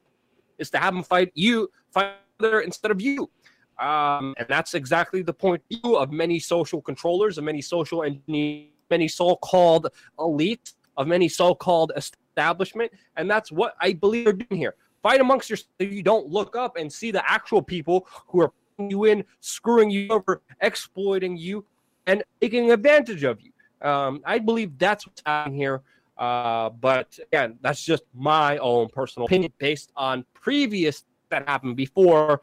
is to have them fight you, fight there instead of you. Um, and that's exactly the point of many social controllers, of many social and many so-called elite, of many so-called establishment, and that's what I believe they're doing here. Fight amongst yourselves. You don't look up and see the actual people who are putting you in, screwing you over, exploiting you, and taking advantage of you. Um, I believe that's what's happening here. Uh, but again, that's just my own personal opinion based on previous that happened before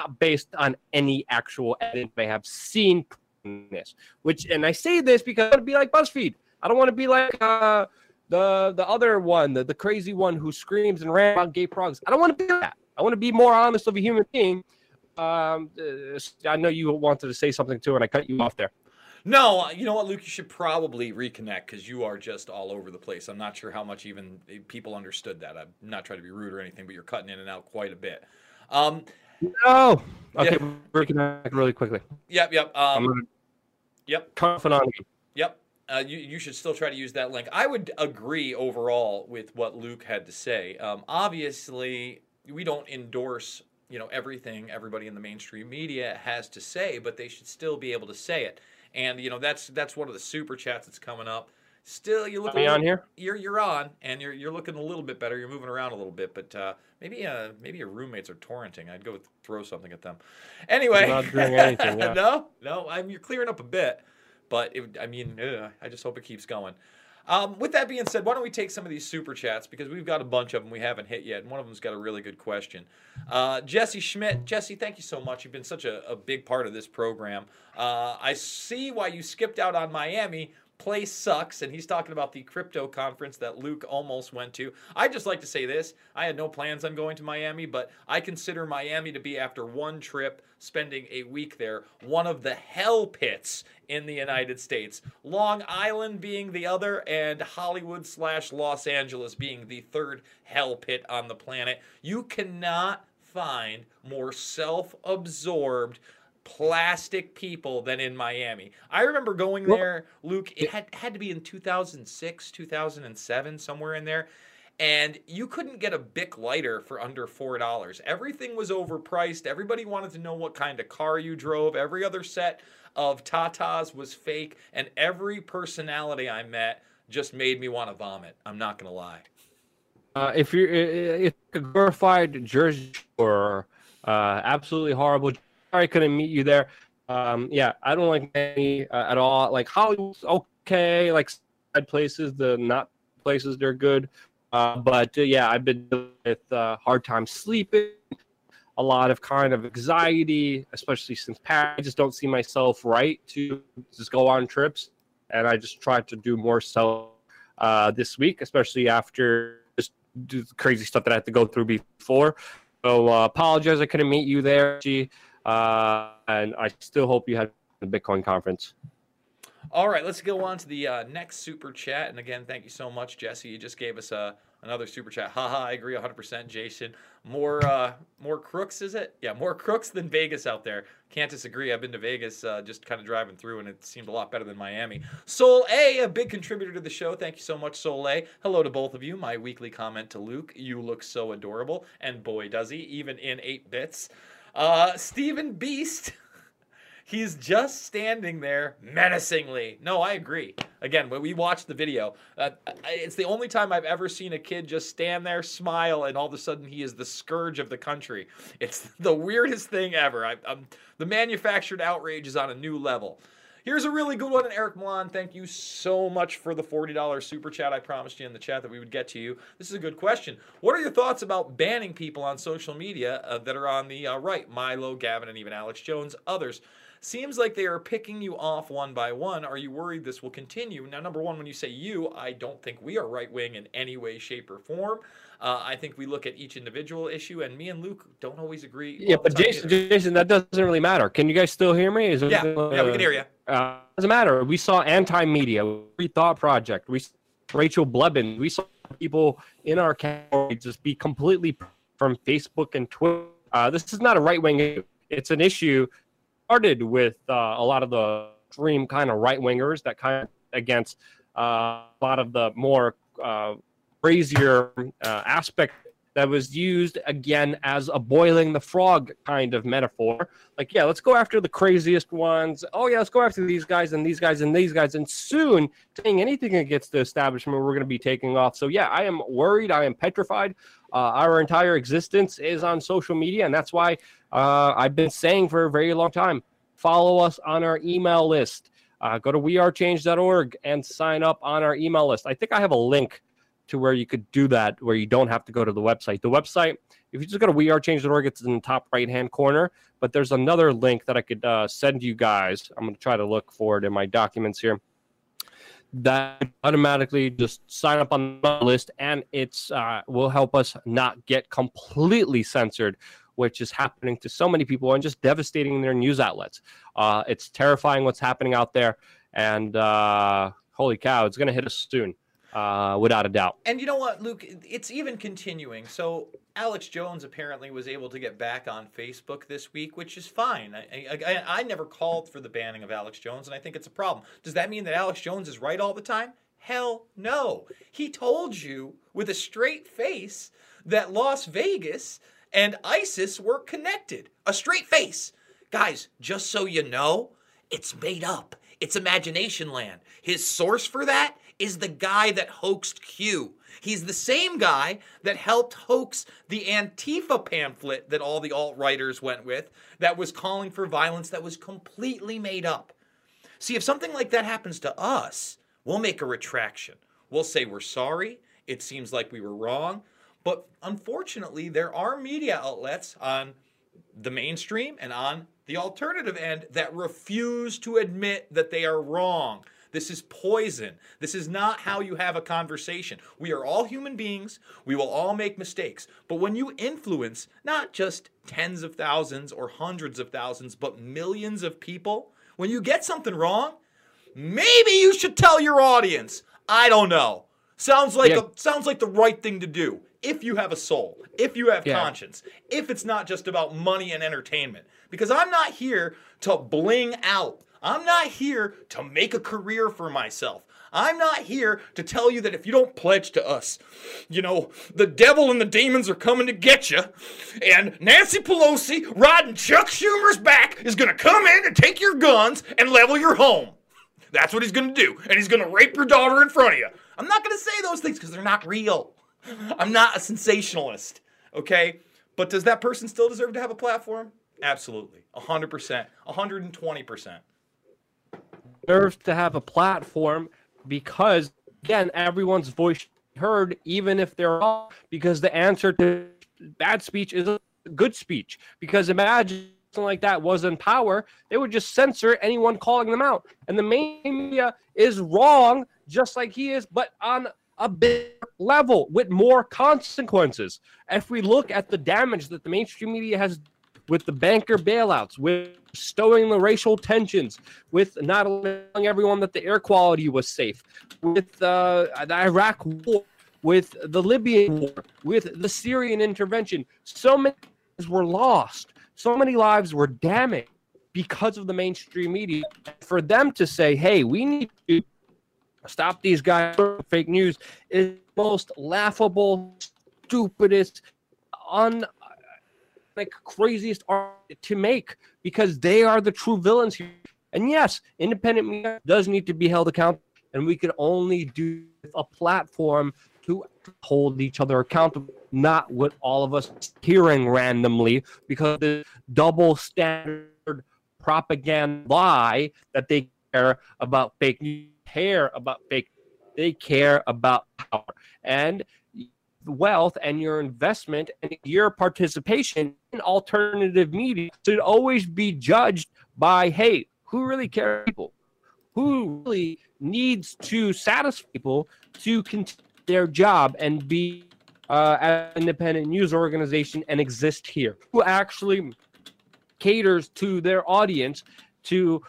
not based on any actual evidence they have seen this. Which, and I say this because I want to be like BuzzFeed. I don't want to be like uh, the the other one, the, the crazy one who screams and rants about gay progs. I don't want to be that. I want to be more honest of a human being. Um, uh, I know you wanted to say something too, and I cut you off there. No, you know what, Luke? You should probably reconnect because you are just all over the place. I'm not sure how much even people understood that. I'm not trying to be rude or anything, but you're cutting in and out quite a bit. Um, no. Okay, yeah. we're really quickly. Yep, yep. Um, yep. Confidant. Yep. Uh, you, you should still try to use that link. I would agree overall with what Luke had to say. Um, obviously, we don't endorse you know everything everybody in the mainstream media has to say, but they should still be able to say it. And you know that's that's one of the super chats that's coming up. Still, you look. Me on here? You're you're on, and you're you're looking a little bit better. You're moving around a little bit, but uh, maybe uh maybe your roommates are torrenting. I'd go throw something at them. Anyway, not doing anything. Yeah. no, no, I'm you're clearing up a bit, but it, I mean, ugh, I just hope it keeps going. Um, with that being said, why don't we take some of these super chats because we've got a bunch of them we haven't hit yet, and one of them's got a really good question. Uh, Jesse Schmidt, Jesse, thank you so much. You've been such a, a big part of this program. Uh, I see why you skipped out on Miami place sucks. And he's talking about the crypto conference that Luke almost went to. I just like to say this I had no plans on going to Miami, but I consider Miami to be, after one trip, spending a week there, one of the hell pits in the United States. Long Island being the other, and Hollywood slash Los Angeles being the third hell pit on the planet. You cannot find more self absorbed plastic people than in Miami. I remember going there, Luke. It had had to be in 2006, 2007, somewhere in there. And you couldn't get a Bic lighter for under four dollars. Everything was overpriced. Everybody wanted to know what kind of car you drove. Every other set of Tatas was fake, and every personality I met just made me want to vomit. I'm not gonna lie. Uh, if you're if a glorified Jersey or uh, absolutely horrible, I couldn't meet you there. Um, yeah, I don't like any uh, at all. Like Hollywood's okay, like side places, the not places they're good. Uh, but uh, yeah, I've been with uh, hard time sleeping, a lot of kind of anxiety, especially since Paris. I just don't see myself right to just go on trips, and I just tried to do more so uh, this week, especially after just crazy stuff that I had to go through before. So uh, apologize I couldn't meet you there, G. Uh, and I still hope you had the Bitcoin conference. All right, let's go on to the uh, next super chat. And again, thank you so much, Jesse. You just gave us a another super chat. Haha, I agree 100%, Jason. More uh, more crooks, is it? Yeah, more crooks than Vegas out there. Can't disagree. I've been to Vegas uh, just kind of driving through, and it seemed a lot better than Miami. Soul A, a big contributor to the show. Thank you so much, Soul A. Hello to both of you. My weekly comment to Luke: You look so adorable, and boy does he, even in eight bits. Uh, Stephen Beast. He's just standing there menacingly. No, I agree. Again, when we watched the video, uh, it's the only time I've ever seen a kid just stand there, smile, and all of a sudden he is the scourge of the country. It's the weirdest thing ever. I, the manufactured outrage is on a new level. Here's a really good one, Eric Milan. Thank you so much for the $40 super chat. I promised you in the chat that we would get to you. This is a good question. What are your thoughts about banning people on social media uh, that are on the uh, right? Milo, Gavin, and even Alex Jones, others. Seems like they are picking you off one by one. Are you worried this will continue? Now, number one, when you say you, I don't think we are right wing in any way, shape, or form. Uh, I think we look at each individual issue, and me and Luke don't always agree. Yeah, but Jason, either. Jason, that doesn't really matter. Can you guys still hear me? Is yeah, uh, yeah, we can hear you. Uh, doesn't matter. We saw anti-media, we thought project, we Rachel Blevins, we saw people in our category just be completely from Facebook and Twitter. Uh, this is not a right wing issue. It's an issue started with uh, a lot of the extreme kind of right wingers that kind of against uh, a lot of the more crazier uh, aspect that was used again as a boiling the frog kind of metaphor. Like, yeah, let's go after the craziest ones. Oh, yeah, let's go after these guys and these guys and these guys. And soon, saying anything against the establishment, we're going to be taking off. So, yeah, I am worried. I am petrified. Uh, our entire existence is on social media. And that's why uh, I've been saying for a very long time follow us on our email list. Uh, go to wearechange.org and sign up on our email list. I think I have a link to where you could do that, where you don't have to go to the website. The website, if you just go to wearechange.org, it's in the top right hand corner. But there's another link that I could uh, send you guys. I'm going to try to look for it in my documents here. That automatically just sign up on the list, and it's uh, will help us not get completely censored which is happening to so many people and just devastating their news outlets. Uh, it's terrifying what's happening out there, and uh, holy cow, it's going to hit us soon. Uh, without a doubt. And you know what, Luke? It's even continuing. So Alex Jones apparently was able to get back on Facebook this week, which is fine. I, I, I, never called for the banning of Alex Jones, and I think it's a problem. Does that mean that Alex Jones is right all the time? Hell no. He told you with a straight face that Las Vegas and ISIS were connected. A straight face. Guys, just so you know, it's made up. It's imagination land. His source for that is the guy that hoaxed Q. He's the same guy that helped hoax the Antifa pamphlet that all the alt writers went with that was calling for violence that was completely made up. See, if something like that happens to us, we'll make a retraction. We'll say we're sorry. It seems like we were wrong. But unfortunately, there are media outlets on the mainstream and on the alternative end that refuse to admit that they are wrong. This is poison. This is not how you have a conversation. We are all human beings. We will all make mistakes. But when you influence not just tens of thousands or hundreds of thousands, but millions of people, when you get something wrong, maybe you should tell your audience. I don't know. Sounds like yeah. a, sounds like the right thing to do if you have a soul, if you have yeah. conscience, if it's not just about money and entertainment. Because I'm not here to bling out. I'm not here to make a career for myself. I'm not here to tell you that if you don't pledge to us, you know, the devil and the demons are coming to get you, and Nancy Pelosi riding Chuck Schumer's back is going to come in and take your guns and level your home. That's what he's going to do. And he's going to rape your daughter in front of you. I'm not going to say those things because they're not real. I'm not a sensationalist, okay? But does that person still deserve to have a platform? Absolutely. 100%. 120%. Deserves to have a platform because, again, everyone's voice heard, even if they're wrong, because the answer to bad speech is good speech. Because imagine something like that was in power, they would just censor anyone calling them out. And the main media is wrong, just like he is, but on a big level with more consequences. If we look at the damage that the mainstream media has with the banker bailouts, with stowing the racial tensions, with not allowing everyone that the air quality was safe, with uh, the Iraq war, with the Libyan war, with the Syrian intervention, so many lives were lost, so many lives were damaged because of the mainstream media. For them to say, "Hey, we need to stop these guys fake news is most laughable, stupidest, un like craziest art to make because they are the true villains here. And yes, independent media does need to be held accountable, and we can only do a platform to hold each other accountable, not with all of us hearing randomly because the double standard propaganda lie that they care about fake news care about fake they care about power and wealth and your investment and your participation in alternative media should always be judged by hey who really cares people? Who really needs to satisfy people to continue their job and be uh, an independent news organization and exist here? Who actually caters to their audience to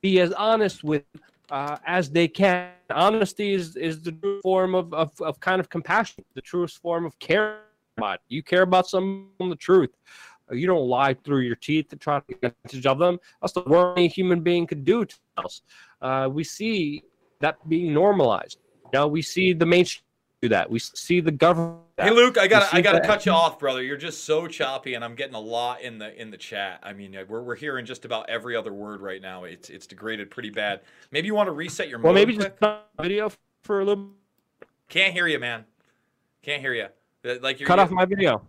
be as honest with uh, as they can. Honesty is, is the true form of, of, of kind of compassion, the truest form of care. About. You care about someone the truth. You don't lie through your teeth to try to get advantage of them. That's the worst a human being could do to us. Uh, we see that being normalized. Now we see the mainstream do that. We see the government. Hey Luke, I gotta I gotta cut you off, brother. You're just so choppy, and I'm getting a lot in the in the chat. I mean, we're, we're hearing just about every other word right now. It's it's degraded pretty bad. Maybe you want to reset your. Well, maybe quick? just video for a little. Can't hear you, man. Can't hear you. Like you're cut off my video.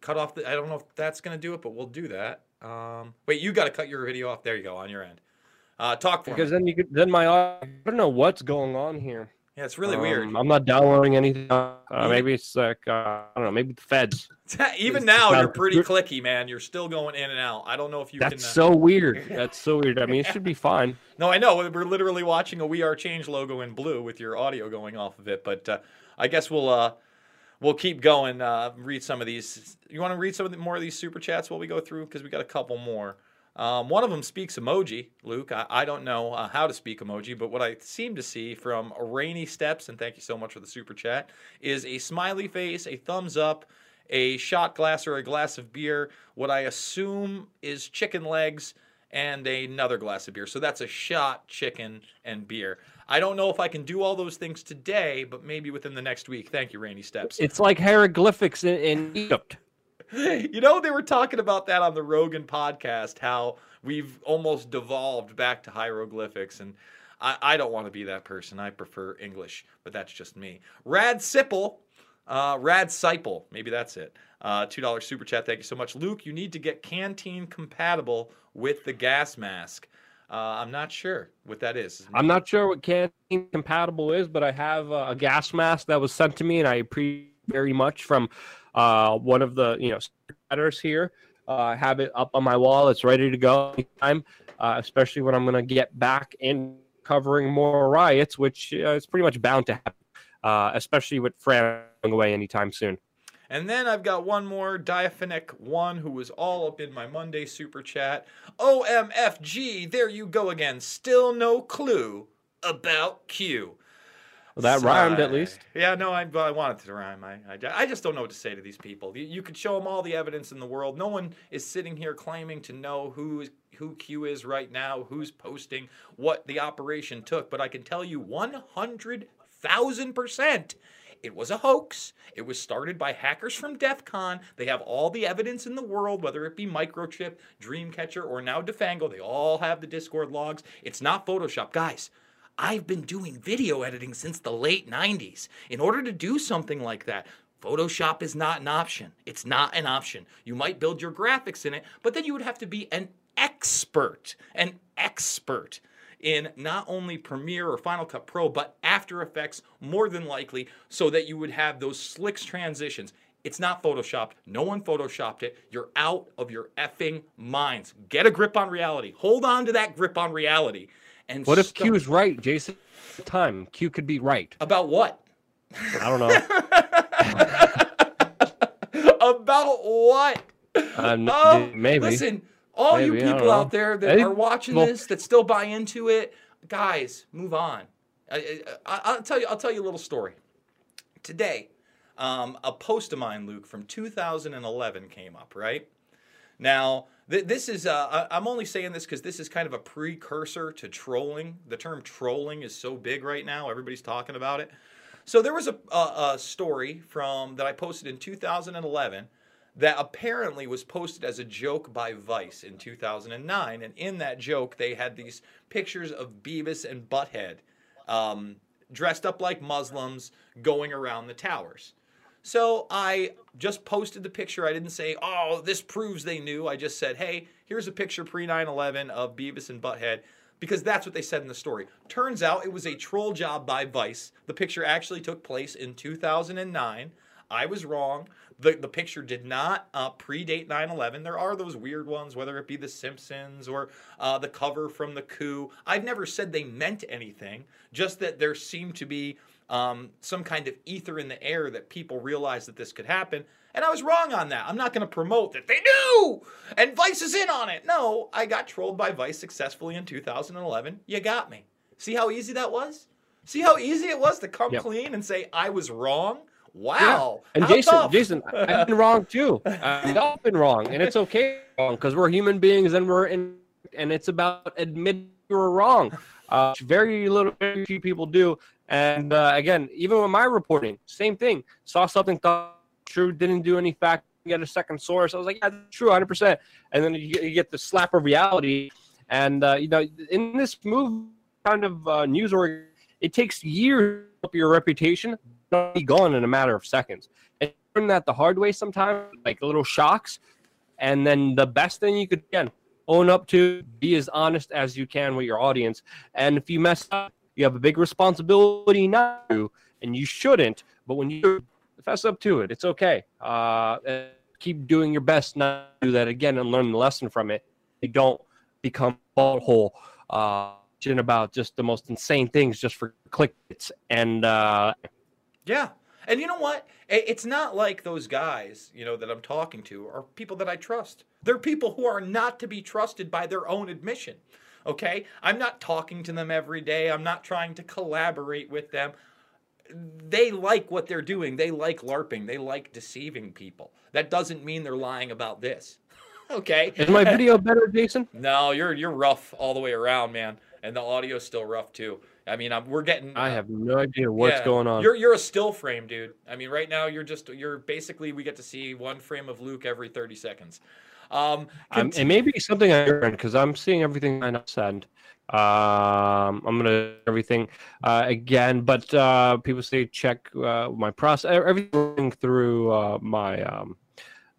Cut off the. I don't know if that's gonna do it, but we'll do that. Um, wait, you got to cut your video off. There you go on your end. Uh, talk for because me. then you could, then my I don't know what's going on here. Yeah, it's really um, weird. I'm not downloading anything. Uh, maybe it's like uh, I don't know. Maybe the feds. Even it's now, you're pretty clicky, man. You're still going in and out. I don't know if you. That's can, uh... so weird. That's so weird. I mean, it should be fine. No, I know. We're literally watching a We Are Change logo in blue with your audio going off of it. But uh, I guess we'll uh, we'll keep going. Uh, read some of these. You want to read some of the, more of these super chats while we go through because we got a couple more. Um, one of them speaks emoji, Luke. I, I don't know uh, how to speak emoji, but what I seem to see from Rainy Steps, and thank you so much for the super chat, is a smiley face, a thumbs up, a shot glass or a glass of beer, what I assume is chicken legs, and another glass of beer. So that's a shot, chicken, and beer. I don't know if I can do all those things today, but maybe within the next week. Thank you, Rainy Steps. It's like hieroglyphics in, in Egypt. you know, they were talking about that on the Rogan podcast, how we've almost devolved back to hieroglyphics. And I, I don't want to be that person. I prefer English, but that's just me. Rad Sipple, uh, Rad Sipple, maybe that's it. Uh, $2 super chat. Thank you so much. Luke, you need to get canteen compatible with the gas mask. Uh, I'm not sure what that is. I'm not sure what canteen compatible is, but I have a gas mask that was sent to me, and I appreciate very much from uh, one of the you know letters here. Uh, have it up on my wall. It's ready to go anytime, uh, especially when I'm going to get back in covering more riots, which uh, is pretty much bound to happen, uh, especially with France going away anytime soon. And then I've got one more Diaphonic one who was all up in my Monday super chat. OMFG, there you go again. Still no clue about Q. Well, that rhymed at least. Yeah, no, I, I wanted to rhyme. I, I, I just don't know what to say to these people. You, you could show them all the evidence in the world. No one is sitting here claiming to know who is, who Q is right now, who's posting, what the operation took. But I can tell you 100,000%. It was a hoax. It was started by hackers from DEF CON. They have all the evidence in the world, whether it be Microchip, Dreamcatcher, or now Defango. They all have the Discord logs. It's not Photoshop. Guys, I've been doing video editing since the late 90s. In order to do something like that, Photoshop is not an option. It's not an option. You might build your graphics in it, but then you would have to be an expert, an expert in not only Premiere or Final Cut Pro, but After Effects more than likely, so that you would have those slick transitions. It's not photoshopped. No one photoshopped it. You're out of your effing minds. Get a grip on reality. Hold on to that grip on reality. And What if stop- Q is right, Jason? Time Q could be right. about what? I don't know. about what? Um, Oh, maybe. Listen, all you Maybe, don't people out there that Maybe. are watching Well- this that still buy into it, guys, move on. I, I, I'll tell you. I'll tell you a little story. Today, um, a post of mine, Luke, from 2011 came up. Right now, this is. Uh, I'm only saying this because this is kind of a precursor to trolling. The term trolling is so big right now. Everybody's talking about it. So there was a, a, a story from that I posted in 2011 that apparently was posted as a joke by Vice in 2009, and in that joke they had these pictures of Beavis and Butthead um, dressed up like Muslims going around the towers. So I just posted the picture. I didn't say, oh, this proves they knew. I just said, hey, here's a picture pre 9 11 of Beavis and Butthead because that's what they said in the story. Turns out it was a troll job by Vice. The picture actually took place in 2009. I was wrong. The, the picture did not uh, predate 9 11. There are those weird ones, whether it be The Simpsons or uh, the cover from The Coup. I've never said they meant anything, just that there seemed to be um, some kind of ether in the air that people realized that this could happen. And I was wrong on that. I'm not going to promote that they knew and Vice is in on it. No, I got trolled by Vice successfully in 2011. You got me. See how easy that was? See how easy it was to come Yep. clean and say I was wrong? Wow. And How Jason, tough. Jason, I've been wrong too. I've all been wrong, and it's okay because we're human beings and we're in, and it's about admitting we're wrong. Uh, very little, very few people do. And uh, again, even with my reporting, same thing. Saw something, thought true, didn't do any fact, get a second source. I was like, yeah, true, 100. percent And then you, you get the slap of reality. And uh, you know, in this move, kind of uh, news org, it takes years up your reputation be gone in a matter of seconds. And learn that the hard way sometimes, like little shocks. And then the best thing you could again own up to, be as honest as you can with your audience. And if you mess up, you have a big responsibility not to, and you shouldn't. But when you fess up to it, it's okay. Uh, keep doing your best not to do that again and learn the lesson from it. You don't become butthole. Uh, about just the most insane things just for clicks and uh, Yeah. And you know what? It's not like those guys, you know, that I'm talking to are people that I trust. They're people who are not to be trusted by their own admission. Okay? I'm not talking to them every day. I'm not trying to collaborate with them. They like what they're doing. They like LARPing. They like deceiving people. That doesn't mean they're lying about this. okay? Is my video better, Jason? No, you're you're rough all the way around, man. And the audio's still rough too. I mean, I'm, we're getting I have no idea what's yeah, going on. You're you're a still frame, dude. I mean, right now you're just you're basically we get to see one frame of Luke every 30 seconds. Um, Um, it may be something I learned because I'm seeing everything I send. Um, I'm gonna everything uh, again, but uh, people say check uh, my process. Everything through uh, my um,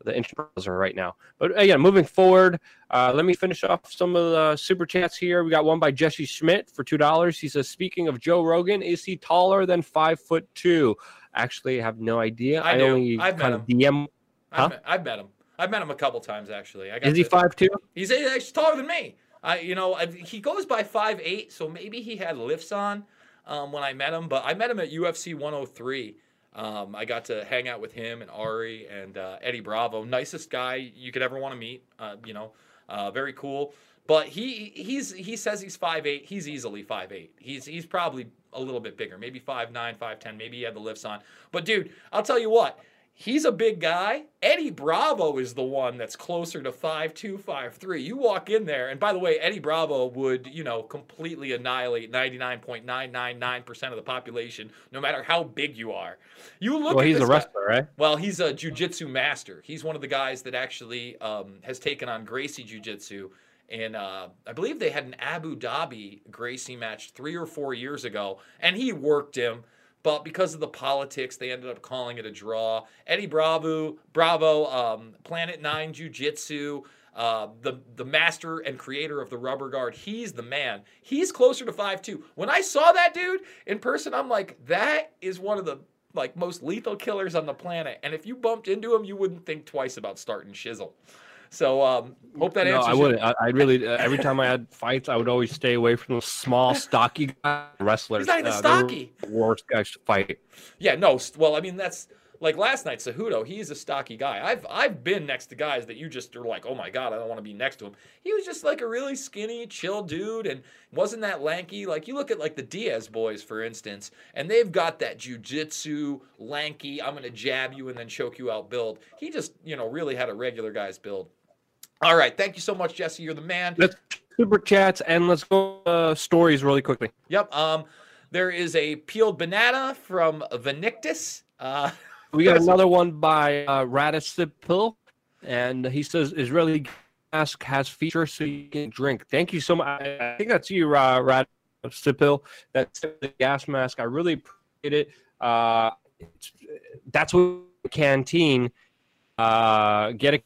the internet browser right now. But again, moving forward, uh, let me finish off some of the super chats here. We got one by Jesse Schmidt for two dollars. He says, "Speaking of Joe Rogan, is he taller than five foot two? Actually, I have no idea. I do. only I've kind of DM. I've, huh? met, I've met him. I've met him a couple times actually. I got Is he five two? He's actually taller than me. I, you know, I, he goes by five eight, so maybe he had lifts on um, when I met him. But I met him at UFC 103. Um, I got to hang out with him and Ari and uh, Eddie Bravo. Nicest guy you could ever want to meet. Uh, you know, uh, very cool. But he he's he says he's five eight. He's easily five eight. He's he's probably a little bit bigger, maybe 5'9, 5'10, maybe he had the lifts on. But dude, I'll tell you what, he's a big guy. Eddie Bravo is the one that's closer to 5'2, 5'3. You walk in there, and by the way, Eddie Bravo would, you know, completely annihilate 99.999% of the population, no matter how big you are. You look Well, he's a guy- wrestler, right? well, he's a jujitsu master. He's one of the guys that actually um, has taken on Gracie Jiu-Jitsu. And uh, I believe they had an Abu Dhabi Gracie match three or four years ago, and he worked him. But because of the politics, they ended up calling it a draw. Eddie Bravo, Bravo, um, Planet Nine Jiu-Jitsu, uh, the the master and creator of the rubber guard. He's the man. He's closer to five two. When I saw that dude in person, I'm like, that is one of the like most lethal killers on the planet. And if you bumped into him, you wouldn't think twice about starting shizzle. So um, hope that answers. no. I wouldn't. I, I really. Uh, every time I had fights, I would always stay away from those small, stocky wrestlers. He's not even Uh, stocky. the Worst guys to fight. Yeah, no. Well, I mean that's like last night. Cejudo, he's a stocky guy. I've I've been next to guys that you just are like, oh my god, I don't want to be next to him. He was just like a really skinny, chill dude, and wasn't that lanky. Like you look at like the Diaz boys, for instance, and they've got that jujitsu lanky. I'm gonna jab you and then choke you out build. He just you know really had a regular guy's build. All right, thank you so much, Jesse. You're the man. Let's super chats and let's go uh, stories really quickly. Yep. Um, there is a peeled banana from Vinicius. Uh, We got another one by uh, Radicipil, and he says Israeli gas mask has features so you can drink. Thank you so much. I think that's you, uh, Radicipil. That's the gas mask. I really appreciate it. Uh, it's, that's what canteen. Uh, get a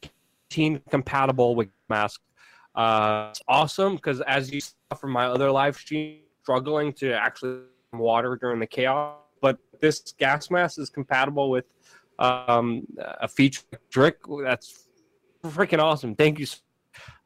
canteen compatible with mask. Uh, it's awesome because as you saw from my other live stream, struggling to actually water during the chaos, but this gas mask is compatible with um, a feature trick. That's freaking awesome. Thank you,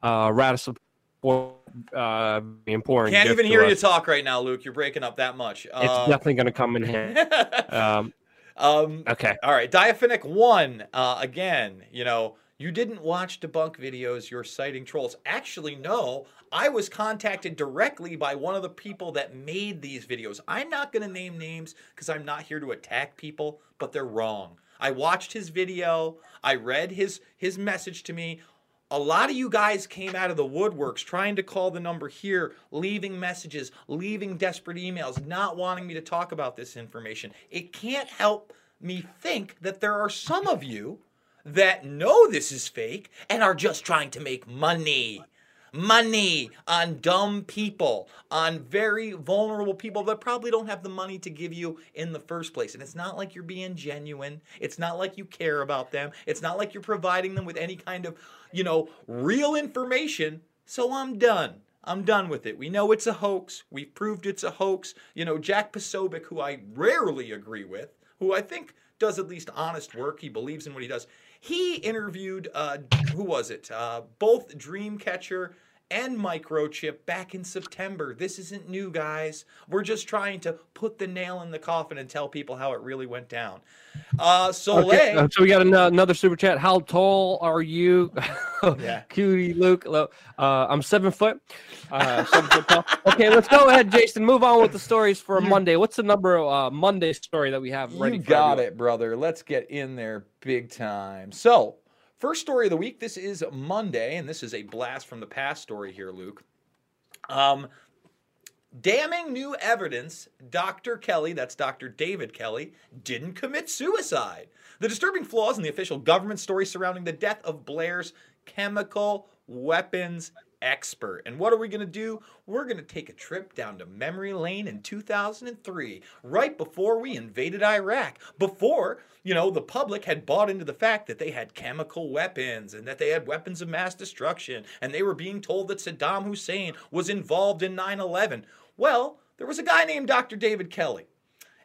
uh, Radisson, for uh, important. can't even hear you talk right now, Luke. You're breaking up that much. It's Uh, definitely going to come in handy. Um, um, okay. all right, Diaphonic one. Uh, again, you know, you didn't watch debunk videos. You're citing trolls. Actually, no. I was contacted directly by one of the people that made these videos. I'm not going to name names because I'm not here to attack people, but they're wrong. I watched his video. I read his his message to me. A lot of you guys came out of the woodworks trying to call the number here, leaving messages, leaving desperate emails, not wanting me to talk about this information. It can't help me think that there are some of you that know this is fake and are just trying to make money. Money on dumb people, on very vulnerable people that probably don't have the money to give you in the first place. And it's not like you're being genuine. It's not like you care about them. It's not like you're providing them with any kind of, you know, real information. So I'm done. I'm done with it. We know it's a hoax. We've proved it's a hoax. You know, Jack Posobiec, who I rarely agree with, who I think does at least honest work. He believes in what he does. He interviewed, uh, who was it? Uh, both Dreamcatcher and Microchip back in September. This isn't new, guys. We're just trying to put the nail in the coffin and tell people how it really went down. Uh, Soleil. Okay, uh, so we got an- another super chat. How tall are you? Yeah. Cutie Luke. Uh, I'm seven foot. Uh, seven foot tall. Okay, let's go ahead, Jason. Move on with the stories for Monday. What's the number uh, Monday story that we have ready? You got everyone? it, brother. Let's get in there big time. So, first story of the week. This is Monday, and this is a blast from the past story here, Luke. Um, damning new evidence Dr. Kelly, that's Dr. David Kelly, didn't commit suicide. The disturbing flaws in the official government story surrounding the death of Blair's chemical weapons expert. And what are we going to do? We're going to take a trip down to memory lane in 2003, right before we invaded Iraq, before, you know, the public had bought into the fact that they had chemical weapons and that they had weapons of mass destruction and they were being told that Saddam Hussein was involved in 9/11. Well, there was a guy named Dr. David Kelly.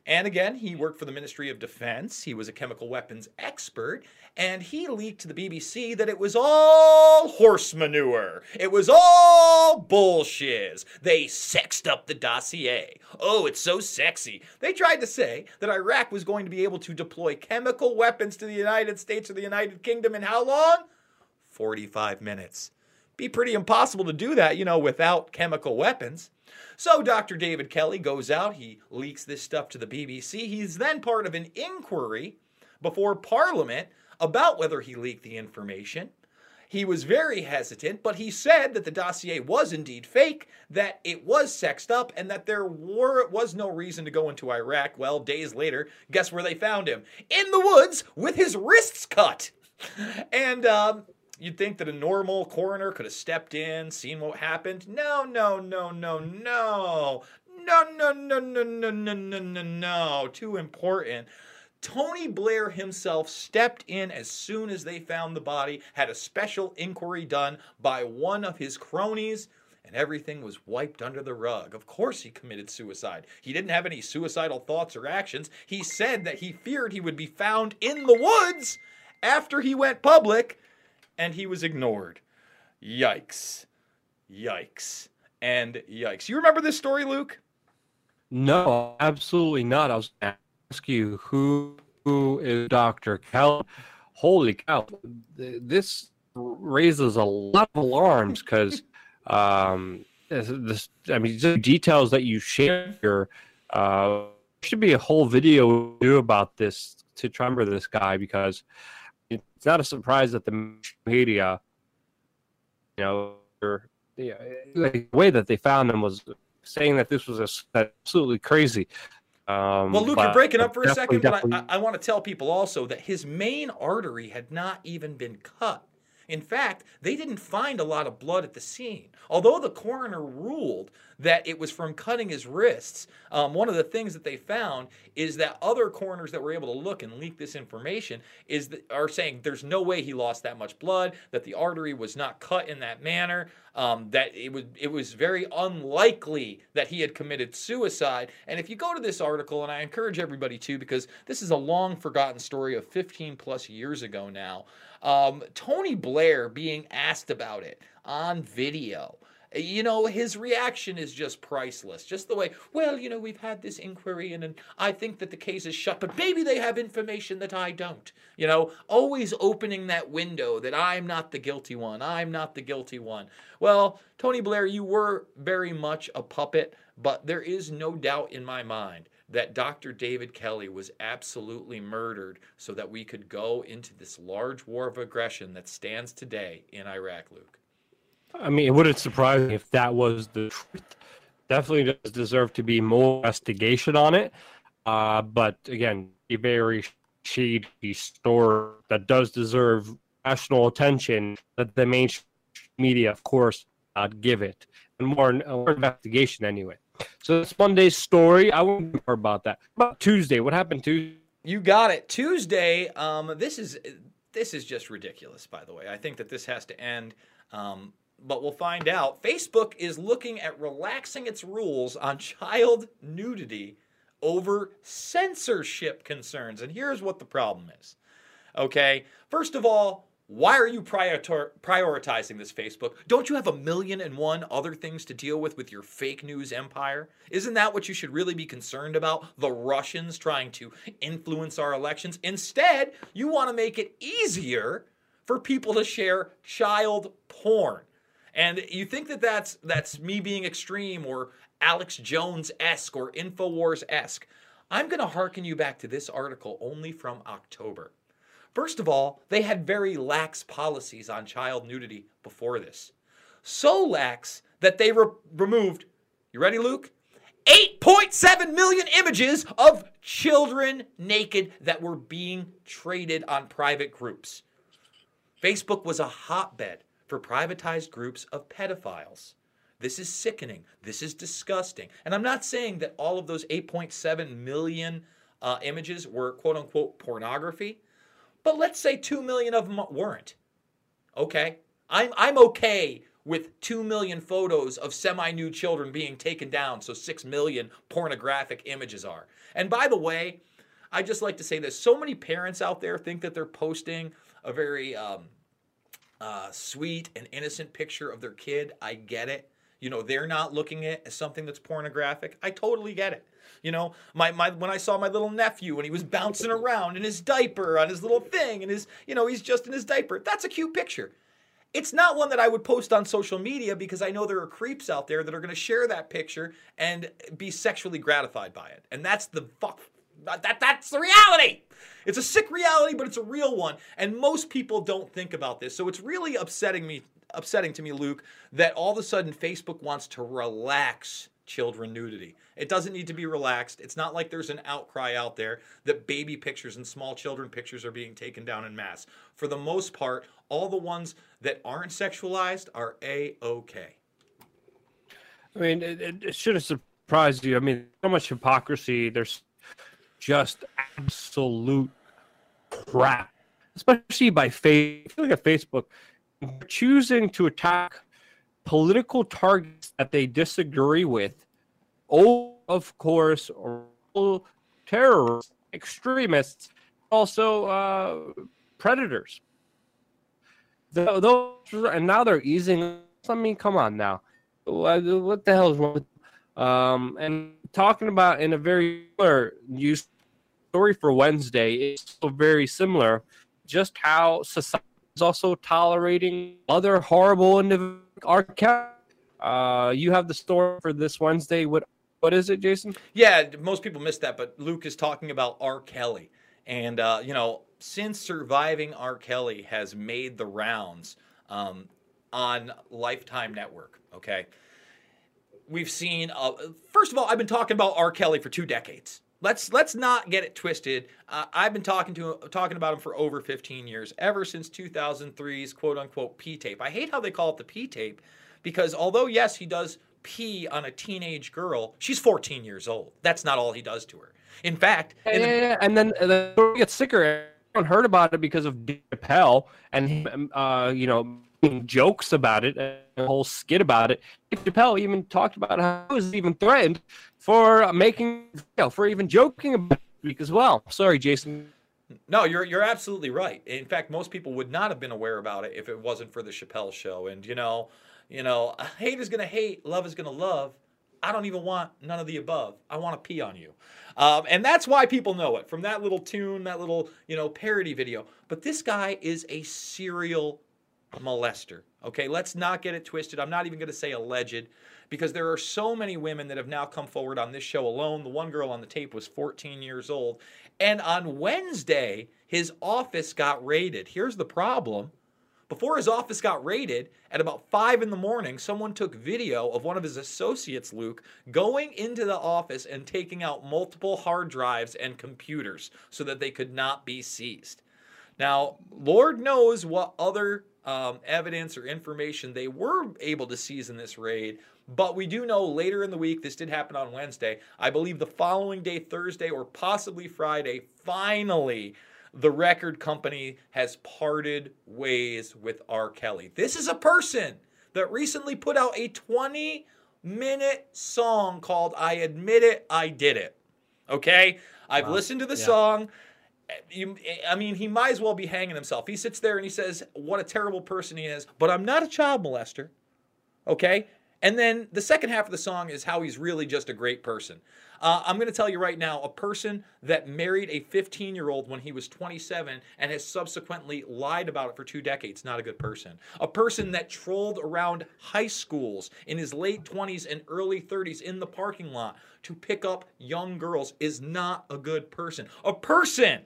And again, he worked for the Ministry of Defense. He was a chemical weapons expert. And he leaked to the BBC that it was all horse manure. It was all bullshiz. They sexed up the dossier. Oh, it's so sexy. They tried to say that Iraq was going to be able to deploy chemical weapons to the United States or the United Kingdom in how long? 45 minutes. Be pretty impossible to do that, you know, without chemical weapons. So Dr. David Kelly goes out, he leaks this stuff to the BBC. He's then part of an inquiry before Parliament about whether he leaked the information. He was very hesitant, but he said that the dossier was indeed fake, that it was sexed up, and that there were, was no reason to go into Iraq. Well, days later, guess where they found him? In the woods with his wrists cut. And um, you'd think that a normal coroner could have stepped in, seen what happened. No, no, no, no, no. No, no, no, no, no, no, no, no, no. Too important. Tony Blair himself stepped in as soon as they found the body, had a special inquiry done by one of his cronies, and everything was wiped under the rug. Of course, he committed suicide. He didn't have any suicidal thoughts or actions. He said that he feared he would be found in the woods after he went public, and he was ignored. Yikes. Yikes. And yikes. You remember this story, Luke? No, absolutely not. I was going to ask you who who is Dr. Kelly. Holy cow! This raises a lot of alarms because um, this, I mean, just details that you share here. Uh, should be a whole video do about this to remember this guy because it's not a surprise that the media, you know, or, yeah, the way that they found him was saying that this was a, absolutely crazy. Um, Well, Luke, you're breaking up for a second, but I, I want to tell people also that his main artery had not even been cut. In fact, they didn't find a lot of blood at the scene. Although the coroner ruled that it was from cutting his wrists, um, one of the things that they found is that other coroners that were able to look and leak this information is that, are saying there's no way he lost that much blood, that the artery was not cut in that manner, um, that it was it was very unlikely that he had committed suicide. And if you go to this article, and I encourage everybody to, because this is a long forgotten story of 15 plus years ago now. Um, Tony Blair being asked about it on video. You know, his reaction is just priceless. Just the way, well, you know, we've had this inquiry and, and I think that the case is shut, but maybe they have information that I don't. You know, always opening that window that I'm not the guilty one. I'm not the guilty one. Well, Tony Blair, you were very much a puppet, but there is no doubt in my mind that Dr. David Kelly was absolutely murdered so that we could go into this large war of aggression that stands today in Iraq, Luke. I mean, it wouldn't surprise me if that was the truth. Definitely does deserve to be more investigation on it. Uh, but again, a very shady story that does deserve national attention that the mainstream media, of course, not give it. And more, more investigation anyway. So that's Monday's story. I won't more about that. About Tuesday, what happened Tuesday? You got it. Tuesday. Um, this is this is just ridiculous. By the way, I think that this has to end. Um, but we'll find out. Facebook is looking at relaxing its rules on child nudity over censorship concerns. And here's what the problem is. Okay, first of all, why are you prior- prioritizing this, Facebook? Don't you have a million and one other things to deal with with your fake news empire? Isn't that what you should really be concerned about? The Russians trying to influence our elections? Instead, you want to make it easier for people to share child porn. And you think that that's that's me being extreme or Alex Jones esque or Infowars esque. I'm going to hearken you back to this article only from October. First of all, they had very lax policies on child nudity before this. So lax that they re- removed, you ready, Luke? 8.7 million images of children naked that were being traded on private groups. Facebook was a hotbed for privatized groups of pedophiles. This is sickening. This is disgusting. And I'm not saying that all of those 8.7 million uh, images were quote unquote pornography, but let's say 2 million of them weren't. Okay? I'm, I'm okay with 2 million photos of semi nude children being taken down, so 6 million pornographic images are. And by the way, I just like to say this so many parents out there think that they're posting a very um, uh, sweet and innocent picture of their kid. I get it. You know, they're not looking at it as something that's pornographic. I totally get it. You know, my, my when I saw my little nephew and he was bouncing around in his diaper on his little thing and his, you know, he's just in his diaper. That's a cute picture. it's not one that I would post on social media because I know there are creeps out there that are going to share that picture and be sexually gratified by it. And that's the fuck that that's the reality. It's a sick reality, but it's a real one. And most people don't think about this. So it's really upsetting me upsetting to me, Luke, that all of a sudden Facebook wants to relax children nudity. It doesn't need to be relaxed. It's not like there's an outcry out there that baby pictures and small children pictures are being taken down in mass. For the most part, all the ones that aren't sexualized are a okay. I mean, it, it should have surprised you. I mean, so much hypocrisy. There's just absolute crap, especially by face. If you look at Facebook, choosing to attack political targets that they disagree with, oh, of course, terrorists, extremists, also uh, predators. Those, and now they're easing. I mean, come on now. What the hell is wrong with um, and talking about in a very similar news story for Wednesday is so very similar. Just how society is also tolerating other horrible individuals. Uh, you have the story for this Wednesday. What what is it, Jason? Yeah, most people missed that, but Luke is talking about R. Kelly, and uh, you know, since surviving R. Kelly has made the rounds um, on Lifetime Network. Okay we've seen. Uh, first of all, I've been talking about R. Kelly for two decades. Let's let's not get it twisted. Uh, I've been talking to talking about him for over 15 years, ever since 2003's quote unquote P tape. I hate how they call it the P tape, because although yes, he does pee on a teenage girl, she's 14 years old. That's not all he does to her. In fact, yeah, the- yeah, and then the story gets sicker. Everyone heard about it because of Chappelle and uh, you know jokes about it, a whole skit about it. Chappelle even talked about how he was even threatened for making, you know, for even joking about it as well. Sorry, Jason. No, you're you're absolutely right. In fact, most people would not have been aware about it if it wasn't for the Chappelle show. And you know, you know, hate is gonna hate, love is gonna love. I don't even want none of the above. I want to pee on you. Um, and that's why people know it from that little tune, that little, you know, parody video. But this guy is a serial molester. Okay, let's not get it twisted. I'm not even going to say alleged because there are so many women that have now come forward on this show alone. The one girl on the tape was 14 years old. And on Wednesday, his office got raided. Here's the problem. Before his office got raided, at about 5 in the morning, someone took video of one of his associates, Luke, going into the office and taking out multiple hard drives and computers so that they could not be seized. Now, Lord knows what other um, evidence or information they were able to seize in this raid. But we do know later in the week, this did happen on Wednesday. I believe the following day, Thursday, or possibly Friday, finally, the record company has parted ways with R. Kelly. This is a person that recently put out a 20 minute song called I Admit It, I Did It. Okay? I've wow. listened to the yeah. song you, I mean, he might as well be hanging himself. He sits there and he says, What a terrible person he is, but I'm not a child molester. Okay? And then the second half of the song is how he's really just a great person. Uh, I'm going to tell you right now a person that married a 15 year old when he was 27 and has subsequently lied about it for two decades, not a good person. A person that trolled around high schools in his late 20s and early 30s in the parking lot to pick up young girls is not a good person. A person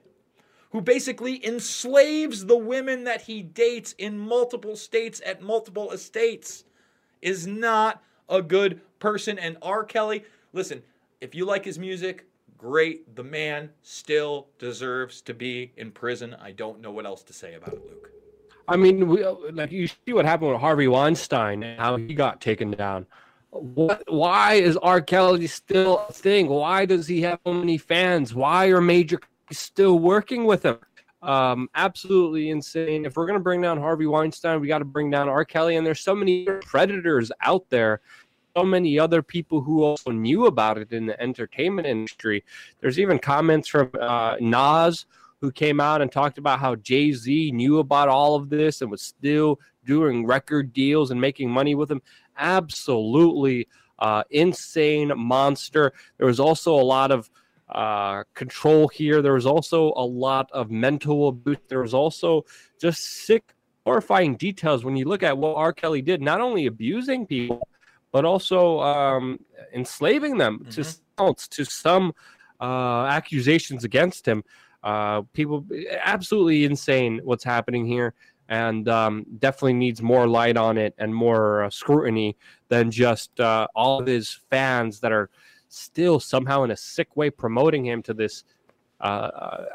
who basically enslaves the women that he dates in multiple states at multiple estates, is not a good person. And R. Kelly, listen, if you like his music, great. The man still deserves to be in prison. I don't know what else to say about it, Luke. I mean, we, like you see what happened with Harvey Weinstein and how he got taken down. What, why is R. Kelly still a thing? Why does he have so many fans? Why are major still working with him. Um, absolutely insane. If we're going to bring down Harvey Weinstein, we got to bring down R. Kelly. And there's so many predators out there, so many other people who also knew about it in the entertainment industry. There's even comments from uh, Nas who came out and talked about how Jay Z knew about all of this and was still doing record deals and making money with him. Absolutely uh, insane monster. There was also a lot of uh, control here. There was also a lot of mental abuse. There was also just sick horrifying details when you look at what R. Kelly did, not only abusing people, but also um, enslaving them mm-hmm. to to some uh, accusations against him. Uh, people, absolutely insane what's happening here, and um, definitely needs more light on it and more uh, scrutiny than just uh, all of his fans that are still somehow in a sick way promoting him to this uh, uh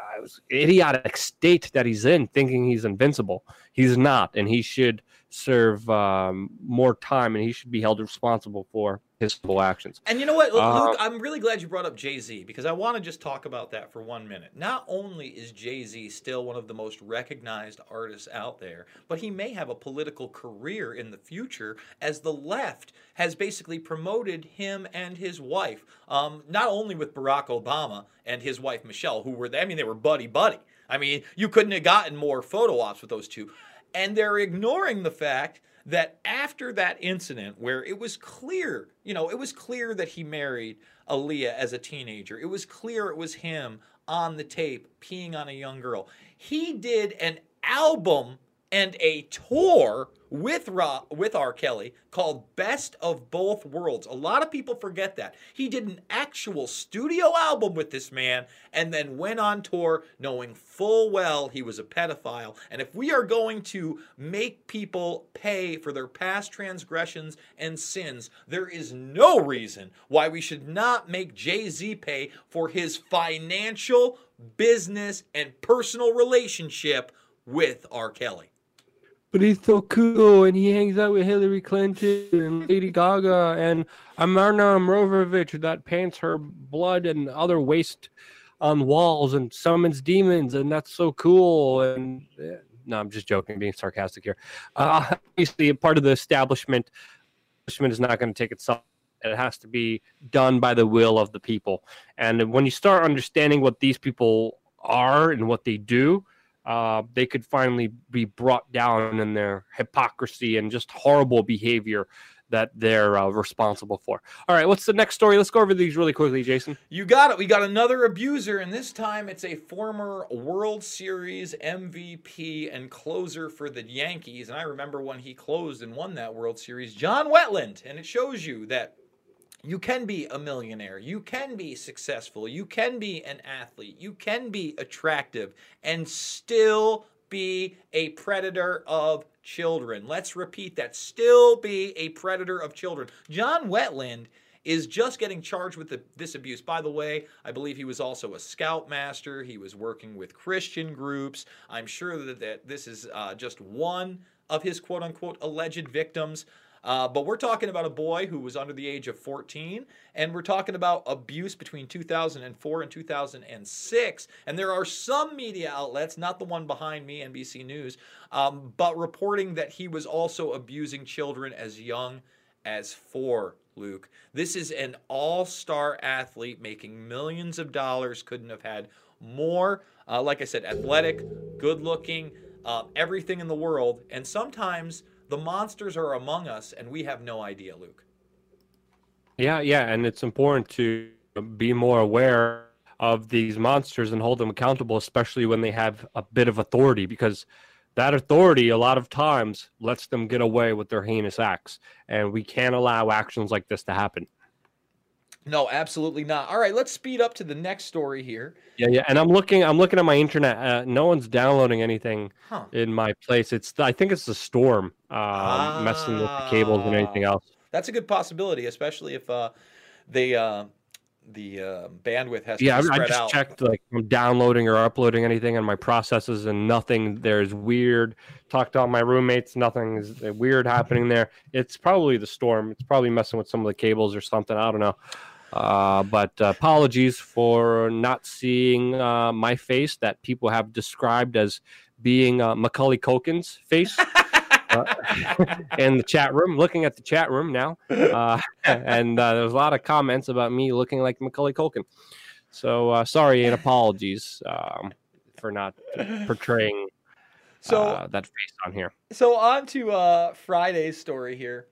idiotic state that he's in, thinking he's invincible. He's not, and he should serve um, more time, and he should be held responsible for his civil actions. And you know what, Luke, uh, I'm really glad you brought up Jay Z because I want to just talk about that for one minute. Not only is Jay Z still one of the most recognized artists out there, but he may have a political career in the future as the left has basically promoted him and his wife, um, not only with Barack Obama and his wife Michelle, who were, I mean, they were buddy buddy. I mean, you couldn't have gotten more photo ops with those two. And they're ignoring the fact that after that incident where it was clear, you know, it was clear that he married Aaliyah as a teenager, it was clear it was him on the tape peeing on a young girl. He did an album and a tour with Ra- with R. Kelly called Best of Both Worlds. A lot of people forget that. He did an actual studio album with this man and then went on tour knowing full well he was a pedophile. And if we are going to make people pay for their past transgressions and sins, there is no reason why we should not make Jay-Z pay for his financial, business, and personal relationship with R. Kelly but he's so cool and he hangs out with Hillary Clinton and Lady Gaga and Marina Abramovic that paints her blood and other waste on walls and summons demons and that's so cool and no I'm just joking being sarcastic here. Uh, obviously part of the establishment establishment is not going to take itself it has to be done by the will of the people. And when you start understanding what these people are and what they do uh, they could finally be brought down in their hypocrisy and just horrible behavior that they're uh, responsible for. All right, what's the next story? Let's go over these really quickly, Jason. You got it. We got another abuser, and this time it's a former World Series MVP and closer for the Yankees. And I remember when he closed and won that World Series, John Wetteland. And it shows you that you can be a millionaire. You can be successful. You can be an athlete. You can be attractive and still be a predator of children. Let's repeat that. Still be a predator of children. John Wetteland is just getting charged with the, this abuse. By the way, I believe he was also a scoutmaster. He was working with Christian groups. I'm sure that, that this is uh, just one of his quote unquote alleged victims. Uh, but we're talking about a boy who was under the age of 14, and we're talking about abuse between 2004 and 2006. And there are some media outlets, not the one behind me, NBC News, um, but reporting that he was also abusing children as young as four. Luke, this is an all star athlete making millions of dollars, couldn't have had more. Uh, like I said, athletic, good looking, uh, everything in the world. And sometimes the monsters are among us, and we have no idea, Luke. Yeah, yeah, and it's important to be more aware of these monsters and hold them accountable, especially when they have a bit of authority, because that authority a lot of times lets them get away with their heinous acts, and we can't allow actions like this to happen. No, absolutely not. All right, let's speed up to the next story here. Yeah, yeah, and I'm looking. I'm looking at my internet. Uh, no one's downloading anything huh. in my place. It's. I think it's the storm um, ah, messing with the cables and anything else. That's a good possibility, especially if uh, they uh, the uh, bandwidth has yeah, to be spread I just out. checked like I'm downloading or uploading anything on my processes, and nothing there's weird. Talked to all my roommates, nothing is weird happening there. It's probably the storm. It's probably messing with some of the cables or something. I don't know. Uh, but uh, apologies for not seeing uh, my face that people have described as being uh, Macaulay Culkin's face uh, in the chat room. Looking at the chat room now, uh, and there's a lot of comments about me looking like Macaulay Culkin. So sorry and apologies um, for not portraying so that face on here. So on to Friday's story here.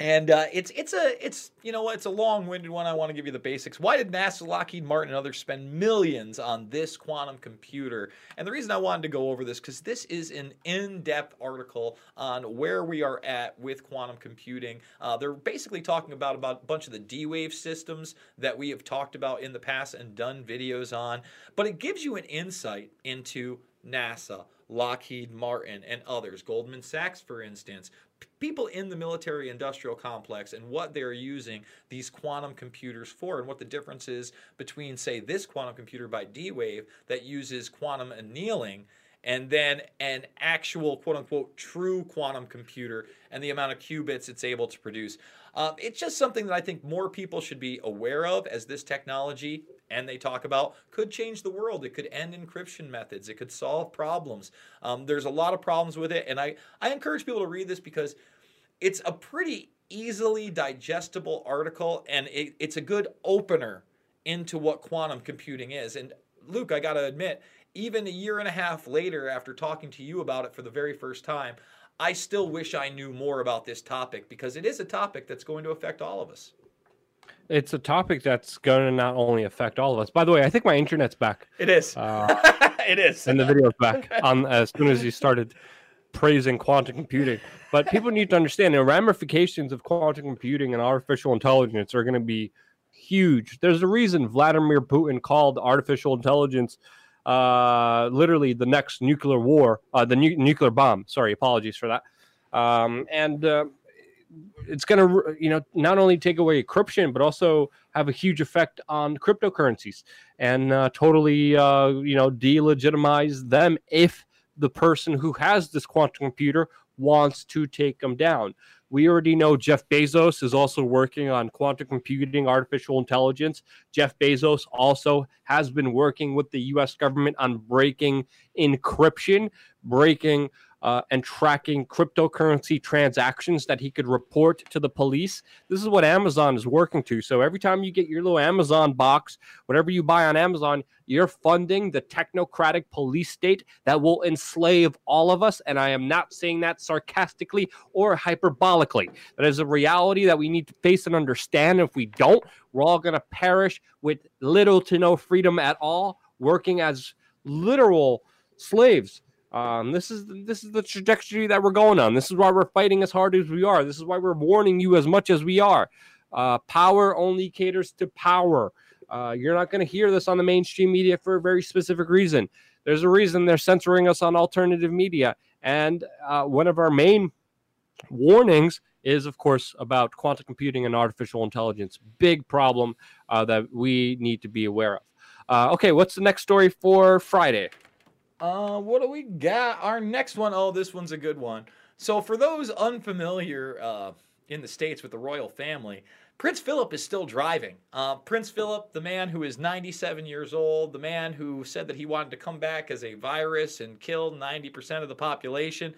And uh, it's it's a it's you know it's a long-winded one. I want to give you the basics. Why did NASA, Lockheed Martin, and others spend millions on this quantum computer? And the reason I wanted to go over this because this is an in-depth article on where we are at with quantum computing. Uh, they're basically talking about about a bunch of the D-wave systems that we have talked about in the past and done videos on. But it gives you an insight into NASA, Lockheed Martin, and others. Goldman Sachs, for instance, people in the military industrial complex and what they're using these quantum computers for and what the difference is between, say, this quantum computer by D Wave that uses quantum annealing and then an actual quote unquote true quantum computer and the amount of qubits it's able to produce. Um, it's just something that I think more people should be aware of as this technology and they talk about could change the world. It could end encryption methods. It could solve problems. Um, there's a lot of problems with it, and I I encourage people to read this because it's a pretty easily digestible article, and it, it's a good opener into what quantum computing is. And Luke, I got to admit, even a year and a half later, after talking to you about it for the very first time, I still wish I knew more about this topic because it is a topic that's going to affect all of us. It's a topic that's going to not only affect all of us. By the way, I think my internet's back. It is. Uh, it is. And the video's back on as soon as you started praising quantum computing. But people need to understand the ramifications of quantum computing and artificial intelligence are going to be huge. There's a reason Vladimir Putin called artificial intelligence uh, literally the next nuclear war, uh, the nu- nuclear bomb. Sorry, apologies for that. Um, and uh, it's going to you know not only take away encryption but also have a huge effect on cryptocurrencies and uh, totally uh, you know delegitimize them if the person who has this quantum computer wants to take them down we already know Jeff Bezos is also working on quantum computing, artificial intelligence. Jeff Bezos also has been working with the US government on breaking encryption, breaking uh, and tracking cryptocurrency transactions that he could report to the police. This is what Amazon is working to. So every time you get your little Amazon box, whatever you buy on Amazon, you're funding the technocratic police state that will enslave all of us. And I am not saying that sarcastically or hyperbolically. That is a reality that we need to face and understand. If we don't, we're all going to perish with little to no freedom at all, working as literal slaves um, this is this is the trajectory that we're going on. This is why we're fighting as hard as we are. This is why we're warning you as much as we are. Uh, power only caters to power. Uh, you're not going to hear this on the mainstream media for a very specific reason. There's a reason they're censoring us on alternative media, and uh, one of our main warnings is, of course, about quantum computing and artificial intelligence. Big problem uh, that we need to be aware of. Uh, okay, what's the next story for Friday? Uh, what do we got? Our next one, oh, this one's a good one. So, for those unfamiliar uh, in the States with the royal family, Prince Philip is still driving. Uh, Prince Philip, the man who is 97 years old, the man who said that he wanted to come back as a virus and kill 90% of the population.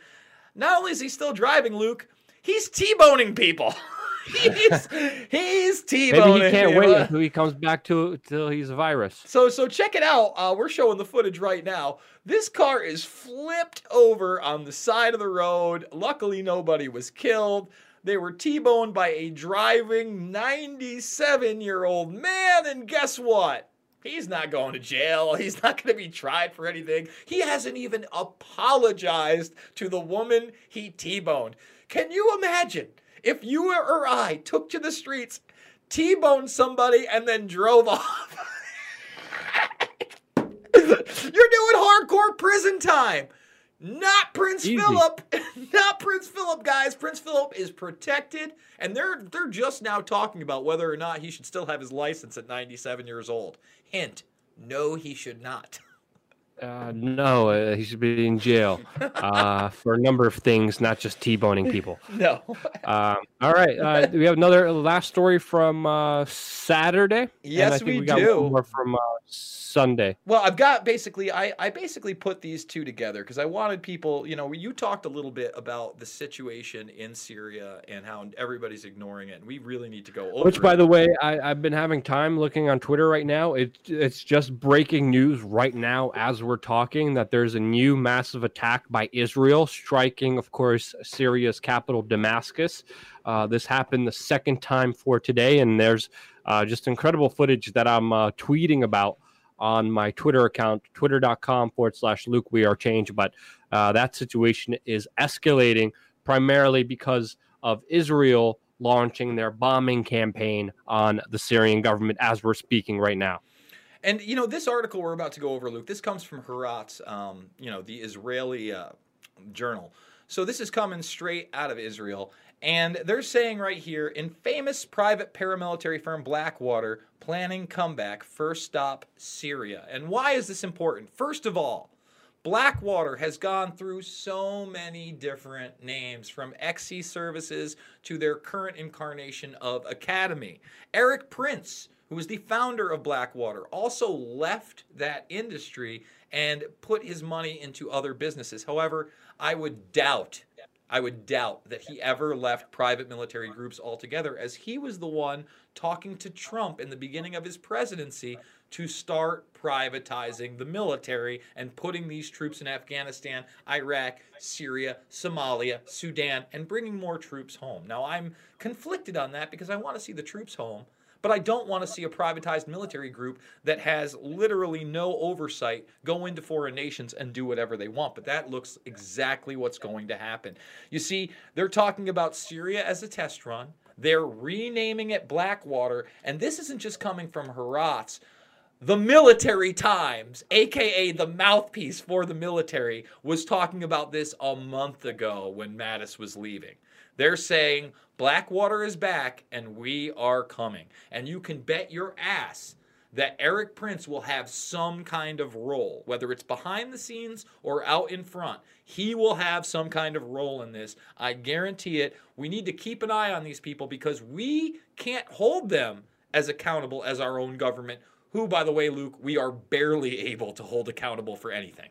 Not only is he still driving, Luke, he's T boning people. he's he's T-boning. Maybe he can't wait until he comes back to till he's a virus. So so check it out. Uh, we're showing the footage right now. This car is flipped over on the side of the road. Luckily, nobody was killed. They were T-boned by a driving 97-year-old man, and guess what? He's not going to jail. He's not going to be tried for anything. He hasn't even apologized to the woman he T-boned. Can you imagine? If you or I took to the streets, T-boned somebody, and then drove off, you're doing hardcore prison time. Not Prince Easy. Philip. Not Prince Philip, guys. Prince Philip is protected, and they're they're just now talking about whether or not he should still have his license at 97 years old. Hint: No, he should not. Uh, no, uh, he should be in jail uh, for a number of things, not just t-boning people. no. Um, all right, uh, we have another last story from uh, Saturday. Yes, we, we, got do. More from uh, Sunday. Well, I've got basically, I, I basically put these two together because I wanted people, you know, you talked a little bit about the situation in Syria and how everybody's ignoring it. And we really need to go over Which, by it. the way, I, I've been having time looking on Twitter right now. It, it's just breaking news right now as we're we're talking that there's a new massive attack by Israel striking, of course, Syria's capital, Damascus. Uh, this happened the second time for today, and there's uh, just incredible footage that I'm uh, tweeting about on my Twitter account, twitter.com forward slash Luke We Are Change. But uh, that situation is escalating primarily because of Israel launching their bombing campaign on the Syrian government as we're speaking right now. And you know, this article we're about to go over, Luke, this comes from Haaretz, um, you know, the Israeli uh, journal. So this is coming straight out of Israel. And they're saying right here in famous private paramilitary firm Blackwater planning comeback, first stop Syria. And why is this important? First of all, Blackwater has gone through so many different names from Xe Services to their current incarnation of Academi. Erik Prince who was the founder of Blackwater, also left that industry and put his money into other businesses. However, I would doubt, I would doubt that he ever left private military groups altogether, as he was the one talking to Trump in the beginning of his presidency to start privatizing the military and putting these troops in Afghanistan, Iraq, Syria, Somalia, Sudan, and bringing more troops home. Now, I'm conflicted on that because I want to see the troops home. But I don't want to see a privatized military group that has literally no oversight go into foreign nations and do whatever they want. But that looks exactly what's going to happen. You see, they're talking about Syria as a test run. They're renaming it Blackwater. And this isn't just coming from Haaretz. The Military Times, aka the mouthpiece for the military, was talking about this a month ago when Mattis was leaving. They're saying Blackwater is back and we are coming. And you can bet your ass that Erik Prince will have some kind of role, whether it's behind the scenes or out in front. He will have some kind of role in this. I guarantee it. We need to keep an eye on these people because we can't hold them as accountable as our own government, who, by the way, Luke, we are barely able to hold accountable for anything.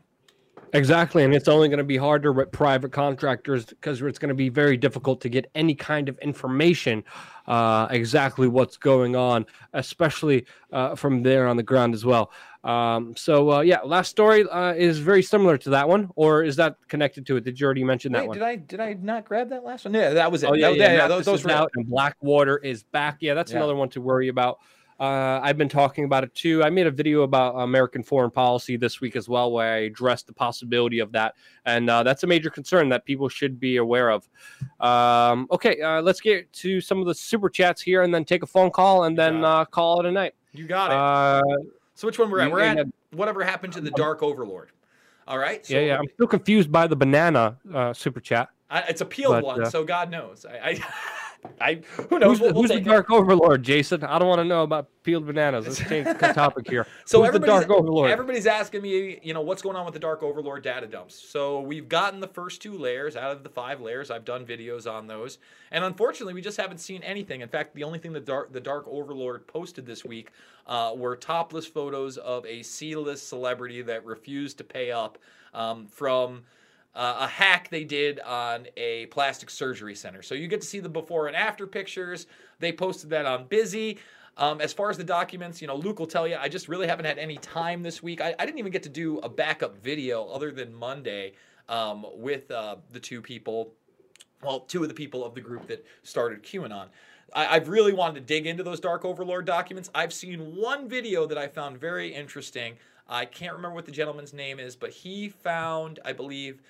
Exactly, and it's only going to be harder with private contractors because it's going to be very difficult to get any kind of information, uh, exactly what's going on, especially uh, from there on the ground as well. Um, so uh, yeah, last story uh, is very similar to that one, or is that connected to it? Did you already mention that Wait, one? Did I did I not grab that last one? Yeah, that was it. Oh yeah, That- yeah, yeah, those, those were out, and Blackwater is back. Yeah, that's Yeah. another one to worry about. Uh, I've been talking about it too. I made a video about American foreign policy this week as well, where I addressed the possibility of that, and uh, that's a major concern that people should be aware of. Um, okay, uh, let's get to some of the super chats here, and then take a phone call, and then uh, call it a night. You got it. Uh, so which one we're at? We're at whatever happened to the Dark Overlord. All right. So yeah, yeah. I'm still confused by the banana uh, super chat. I, it's a peeled But, one, so God knows. I, I, I who knows? Who's, the, We'll- we'll who's the take it. dark overlord, Jason? I don't want to know about peeled bananas. Let's change the topic here. So who's the everybody's, dark overlord? everybody's asking me, you know, what's going on with the Dark Overlord data dumps. So we've gotten the first two layers out of the five layers. I've done videos on those, and unfortunately, we just haven't seen anything. In fact, the only thing the Dark the Dark Overlord posted this week uh, were topless photos of a C-list celebrity that refused to pay up um, from. Uh, a hack they did on a plastic surgery center. So you get to see the before and after pictures. They posted that on Busy. Um, as far as the documents, you know, Luke will tell you, I just really haven't had any time this week. I, I didn't even get to do a backup video other than Monday um, with uh, the two people, well, two of the people of the group that started QAnon. I, I've really wanted to dig into those Dark Overlord documents. I've seen one video that I found very interesting. I can't remember what the gentleman's name is, but he found, I believe,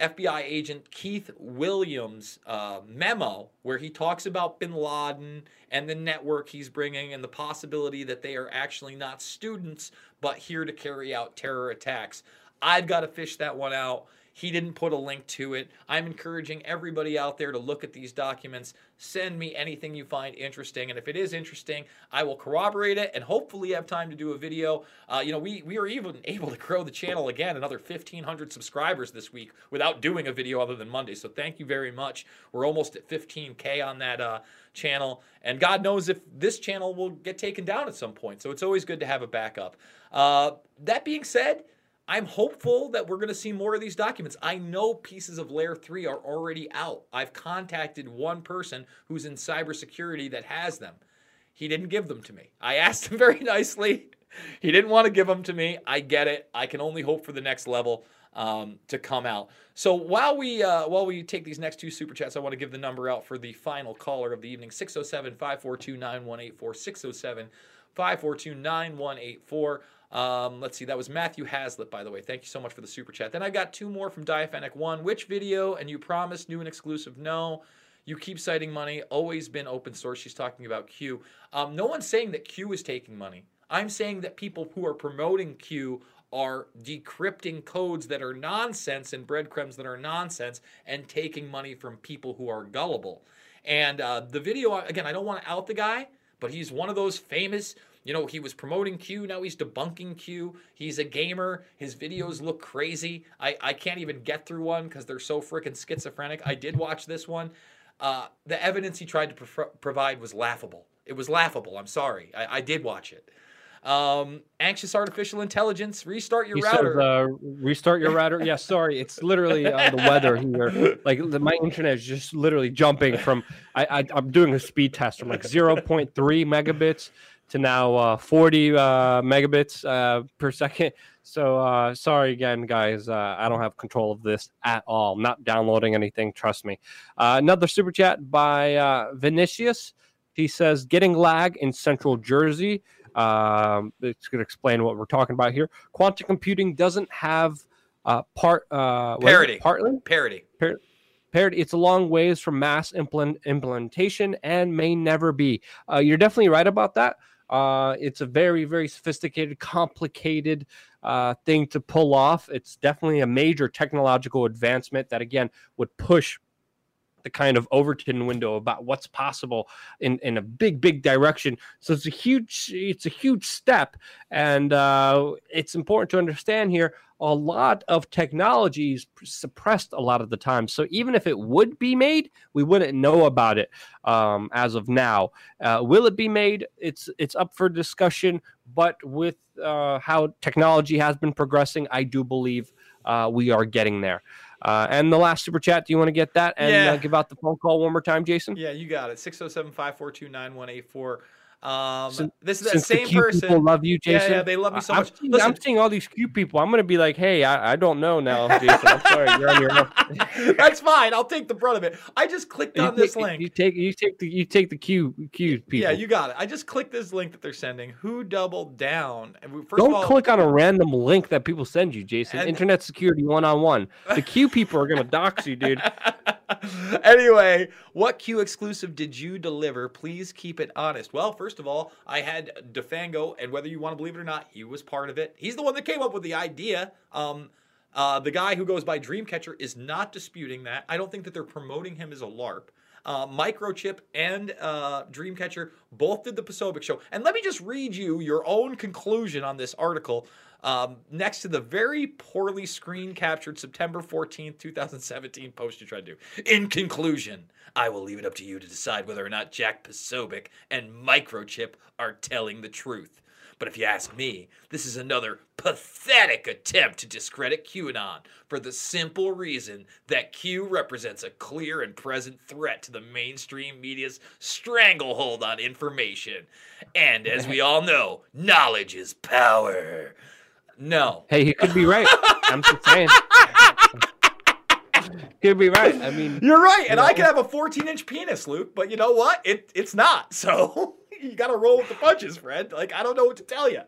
FBI agent Keith Williams' uh, memo where he talks about bin Laden and the network he's bringing and the possibility that they are actually not students but here to carry out terror attacks. I've got to fish that one out. He didn't put a link to it. I'm encouraging everybody out there to look at these documents. Send me anything you find interesting. And if it is interesting, I will corroborate it and hopefully have time to do a video. Uh, you know, we, we are even able to grow the channel again, another 1,500 subscribers this week without doing a video other than Monday. So thank you very much. We're almost at 15K on that uh, channel. And God knows if this channel will get taken down at some point. So it's always good to have a backup. Uh, that being said, I'm hopeful that we're going to see more of these documents. I know pieces of Layer 3 are already out. I've contacted one person who's in cybersecurity that has them. He didn't give them to me. I asked him very nicely. he didn't want to give them to me. I get it. I can only hope for the next level um, to come out. So while we uh, while we take these next two super chats, I want to give the number out for the final caller of the evening 607 542 9184. 607 542 9184. Um, let's see, that was Matthew Hazlitt, by the way. Thank you so much for the super chat. Then I got two more from Diaphanic One. Which video? And you promised new and exclusive? No. You keep citing money. Always been open source. She's talking about Q. Um, no one's saying that Q is taking money. I'm saying that people who are promoting Q are decrypting codes that are nonsense and breadcrumbs that are nonsense and taking money from people who are gullible. And uh, the video, again, I don't want to out the guy, but he's one of those famous you know, he was promoting Q, now he's debunking Q. He's a gamer. His videos look crazy. I, I can't even get through one because they're so freaking schizophrenic. I did watch this one. Uh, the evidence he tried to pro- provide was laughable. It was laughable. I'm sorry. I, I did watch it. Um, anxious artificial intelligence. Restart your He router. says, uh, restart your router. Yeah, sorry, it's literally uh, the weather here. Like the, my internet is just literally jumping from. I, I I'm doing a speed test from like 0.3 megabits to now uh, 40 uh, megabits uh, per second. So uh, sorry again, guys. Uh, I don't have control of this at all. not downloading anything. Trust me. Uh, another super chat by uh, Vinicius. He says, "Getting lag in Central Jersey." Um, it's going to explain what we're talking about here. Quantum computing doesn't have uh, part uh, what is it? Parity. partly parity. It's a long ways from mass implement, implementation and may never be. Uh, you're definitely right about that. Uh, it's a very, very sophisticated, complicated uh, thing to pull off. It's definitely a major technological advancement that, again, would push the kind of Overton window about what's possible in, in a big, big direction. So it's a huge, it's a huge step, and uh, it's important to understand here. A lot of technology is suppressed a lot of the time. So even if it would be made, we wouldn't know about it um, as of now. Uh, will it be made? It's it's up for discussion. But with uh, how technology has been progressing, I do believe uh, we are getting there. Uh, and the last super chat, do you want to get that and Yeah. uh, give out the phone call one more time, Jason? Yeah, you got it. 607 542 9184. Um, Sin- this is that Since the same Q person. people love you, Jason. yeah, they love me so I- much. I'm seeing, Listen. I'm seeing all these cute people. I'm going to be like, hey, I, I don't know now, Jason. I'm sorry, you're on your own. That's fine. I'll take the brunt of it. I just clicked You on this link. You take you take the you take the Q Q people. Yeah, you got it. I just clicked this link that they're sending. Who doubled down? 1st Don't of all, click on a random link that people send you, Jason. And- Internet security one on one. The Q people are gonna dox you, dude. anyway, what Q exclusive did you deliver? Please keep it honest. Well, first of all, I had Defango, and whether you want to believe it or not, he was part of it. He's the one that came up with the idea. Um, uh, the guy who goes by Dreamcatcher is not disputing that. I don't think that they're promoting him as a LARP. Uh, Microchip and uh, Dreamcatcher both did the Posobiec show. And let me just read you your own conclusion on this article um, next to the very poorly screen captured September 14th, 2017 post you tried to do. In conclusion, I will leave it up to you to decide whether or not Jack Posobiec and Microchip are telling the truth. But if you ask me, this is another pathetic attempt to discredit QAnon for the simple reason that Q represents a clear and present threat to the mainstream media's stranglehold on information. And as we all know, knowledge is power. No. Hey, he could be right. I'm just saying. could be right. I mean, You're right, and You I could have a 14 inch penis, Luke. But you know what? It it's not. So you got to roll with the punches, Fred. Like I don't know what to tell you.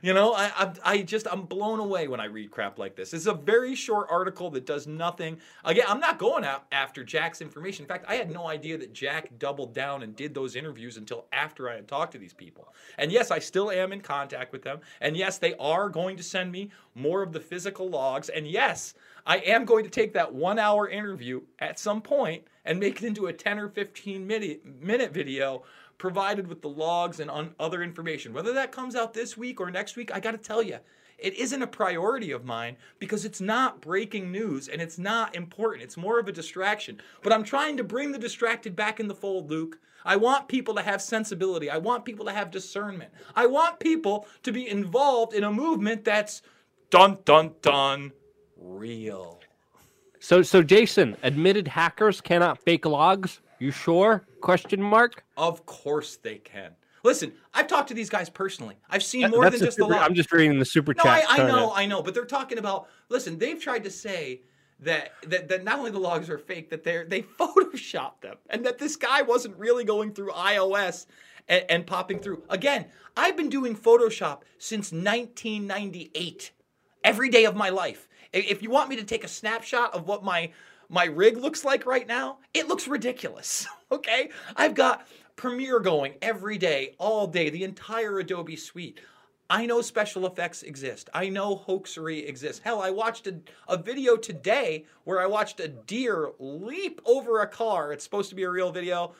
You know, I, I I just I'm blown away when I read crap like this. It's a very short article that does nothing. Again, I'm not going out after Jack's information. In fact, I had no idea that Jack doubled down and did those interviews until after I had talked to these people. And yes, I still am in contact with them. And yes, they are going to send me more of the physical logs. And yes, I am going to take that one hour interview at some point and make it into a 10 or 15 minute, video provided with the logs and other information. Whether that comes out this week or next week, I got to tell you, it isn't a priority of mine because it's not breaking news and it's not important. It's more of a distraction. But I'm trying to bring the distracted back in the fold, Luke. I want people to have sensibility. I want people to have discernment. I want people to be involved in a movement that's dun dun dun real. so so Jason, admitted hackers cannot fake logs. You sure? Question mark. Of course they can. Listen, I've talked to these guys personally. I've seen That- more than just the super- log. I'm just reading the super No, chat. I, I to- know, I know, but they're talking about. Listen, they've tried to say that that, that not only the logs are fake, that they're they photoshopped them, and that this guy wasn't really going through iOS and, and popping through. Again, I've been doing Photoshop since 1998, every day of my life. If you want me to take a snapshot of what my my rig looks like right now, it looks ridiculous. Okay, I've got Premiere going every day, all day, the entire Adobe suite. I know special effects exist. I know hoaxery exists. Hell, I watched a, a video today where I watched a deer leap over a car. It's supposed to be a real video.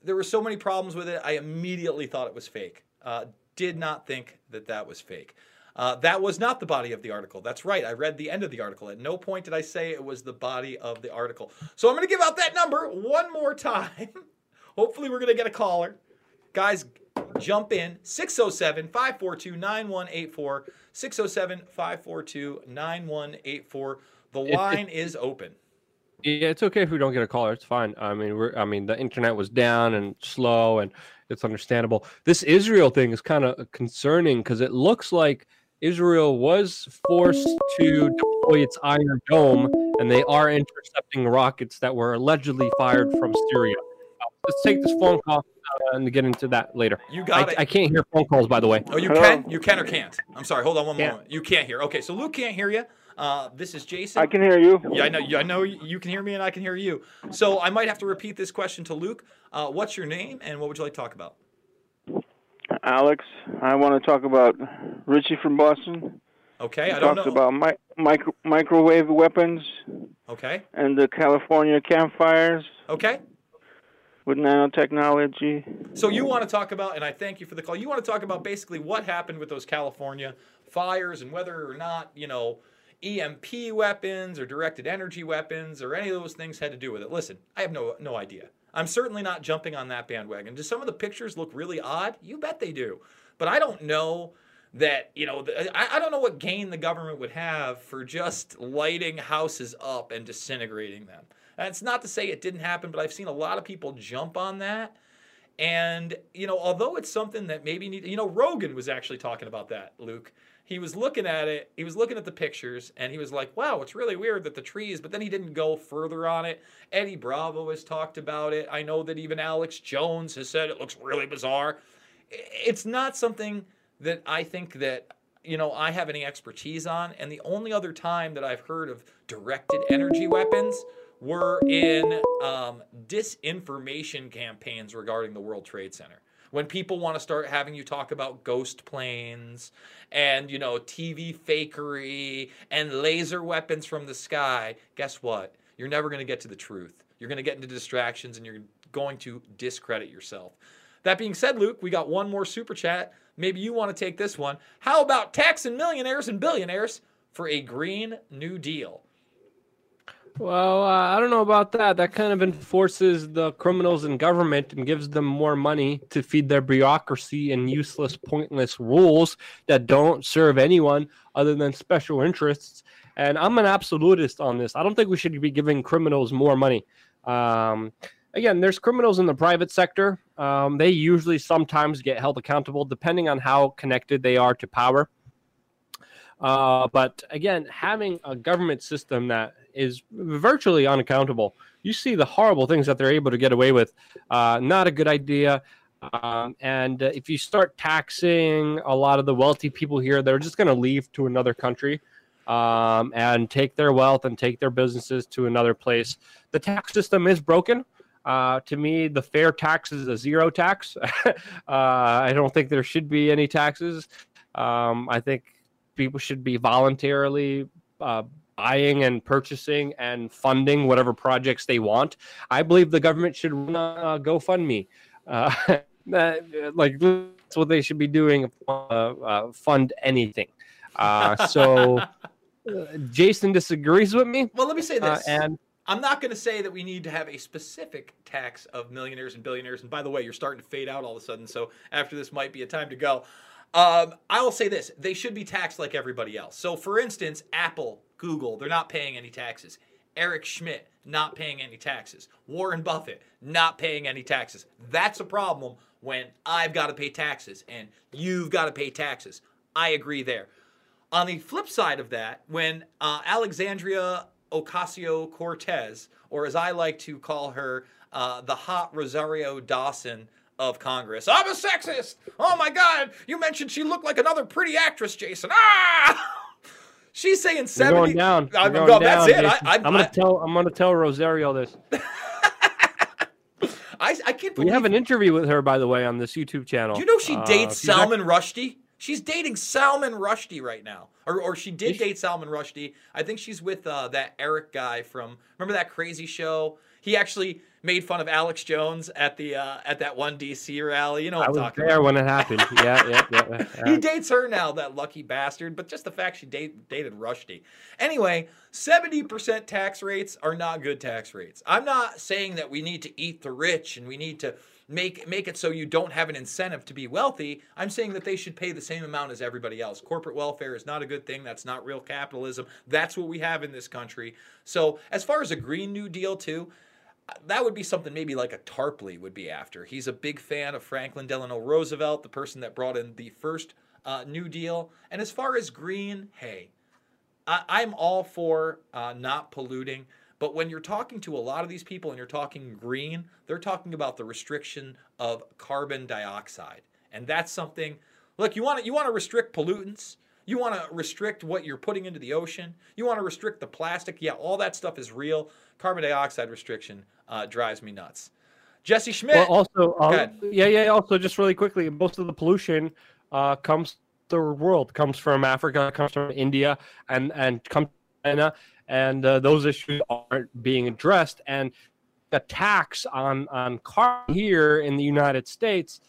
There were so many problems with it, I immediately thought it was fake. Uh, did not think that that was fake. Uh, that was not the body of the article. That's right. I read the end of the article. At no point did I say it was the body of the article. So I'm going to give out that number one more time. Hopefully, we're going to get a caller. Guys, jump in 607 542 9184. 607 542 9184. The line is open. Yeah, it's okay if we don't get a caller. It's fine. I mean, we're I mean, the internet was down and slow, and it's understandable. This Israel thing is kind of concerning because it looks like Israel was forced to deploy its Iron Dome, and they are intercepting rockets that were allegedly fired from Syria. Uh, Let's take this phone call uh, and get into that later. You I, got it. I can't hear phone calls, by the way. Oh, you Hello? can? You can or can't? I'm sorry. Hold on one Can't. moment. You can't hear. Okay, so Luke can't hear you. Uh, this is Jason. I can hear you. Yeah, I know. I know you can hear me, and I can hear you. So I might have to repeat this question to Luke. Uh, what's your name, and what would you like to talk about? Alex, I want to talk about Richie from Boston. Okay, He I don't talks know. about mi- micro- microwave weapons Okay, and the California campfires okay. with nanotechnology. So you want to talk about, and I thank you for the call. You want to talk about basically what happened with those California fires and whether or not you know EMP weapons or directed energy weapons or any of those things had to do with it. Listen, I have no no idea. I'm certainly not jumping on that bandwagon. Do some of the pictures look really odd? You bet they do. But I don't know that you know I, I don't know what gain the government would have for just lighting houses up and disintegrating them. That's not to say it didn't happen, but I've seen a lot of people jump on that. And, you know, although it's something that maybe need, you know, Rogan was actually talking about that, Luke. He was looking at it, he was looking at the pictures, and he was like, wow, it's really weird that the trees, but then he didn't go further on it. Eddie Bravo has talked about it. I know that even Alex Jones has said it looks really bizarre. It's not something that I think that, you know, I have any expertise on. And the only other time that I've heard of directed energy weapons were in um, disinformation campaigns regarding the World Trade Center. When people want to start having you talk about ghost planes and, you know, TV fakery and laser weapons from the sky, guess what? You're never going to get to the truth. You're going to get into distractions and you're going to discredit yourself. That being said, Luke, we got one more super chat. Maybe you want to take this one. How about taxing millionaires and billionaires for a Green New Deal? Well, uh, I don't know about that. That kind of enforces the criminals in government and gives them more money to feed their bureaucracy and useless, pointless rules that don't serve anyone other than special interests. And I'm an absolutist on this. I don't think we should be giving criminals more money. Um, again, there's criminals in the private sector. Um, they usually sometimes get held accountable depending on how connected they are to power. Uh, but again, having a government system that is virtually unaccountable, you see the horrible things that they're able to get away with. Uh, not a good idea. Um, and uh, if you start taxing a lot of the wealthy people here, they're just going to leave to another country um, and take their wealth and take their businesses to another place. The tax system is broken. Uh, to me, the fair tax is a zero tax. uh, I don't think there should be any taxes. Um, I think people should be voluntarily uh, buying and purchasing and funding whatever projects they want. I believe the government should run a GoFundMe. Uh, like that's what they should be doing. Uh, uh, fund anything. Uh, so uh, Jason disagrees with me, Well, let me say uh, this. and I'm not going to say that we need to have a specific tax of millionaires and billionaires. And by the way, you're starting to fade out all of a sudden. So after this might be a time to go. Um, I will say this they should be taxed like everybody else. So, for instance, Apple, Google, they're not paying any taxes. Eric Schmidt not paying any taxes. Warren Buffett not paying any taxes. That's a problem when I've got to pay taxes and you've got to pay taxes. I agree there. On the flip side of that, when uh, Alexandria Ocasio Cortez, or as I like to call her, uh, the hot Rosario Dawson of Congress. I'm a sexist. Oh my God! You mentioned she looked like another pretty actress, Jason. Ah! She's saying You're going down. I'm, going well, down, that's it. I, Jason. I, I'm gonna I, tell. I'm gonna tell Rosario this. I, I can't We have an interview with her, by the way, on this YouTube channel. Do you know she Uh, dates act- Salman Rushdie? She's dating Salman Rushdie right now, or or she did date Salman Rushdie. I think she's with uh, that Eric guy from remember that crazy show. He actually made fun of Alex Jones at the uh, at that one DC rally. You know what I I'm was talking there about. when it happened. Yeah, yeah, yeah. He dates her now, that lucky bastard. But just the fact she date, dated Rushdie. Anyway, 70% tax rates are not good tax rates. I'm not saying that we need to eat the rich and we need to make make it so you don't have an incentive to be wealthy. I'm saying that they should pay the same amount as everybody else. Corporate welfare is not a good thing. That's not real capitalism. That's what we have in this country. So, as far as a green new deal too, that would be something maybe like a Tarpley would be after. He's a big fan of Franklin Delano Roosevelt, the person that brought in the first uh, New Deal. And as far as green, hey, I, I'm all for uh, not polluting. But when you're talking to a lot of these people and you're talking green, they're talking about the restriction of carbon dioxide. And that's something, look, you want to, you want to restrict pollutants. You want to restrict what you're putting into the ocean. You want to restrict the plastic. Yeah, all that stuff is real. Carbon dioxide restriction uh, drives me nuts. Jesse Schmidt. Well, also, uh, yeah, yeah. Also, just really quickly, most of the pollution uh, comes the world comes from Africa, comes from India, and and comes China, and uh, those issues aren't being addressed. And the tax on on carbon here in the United States.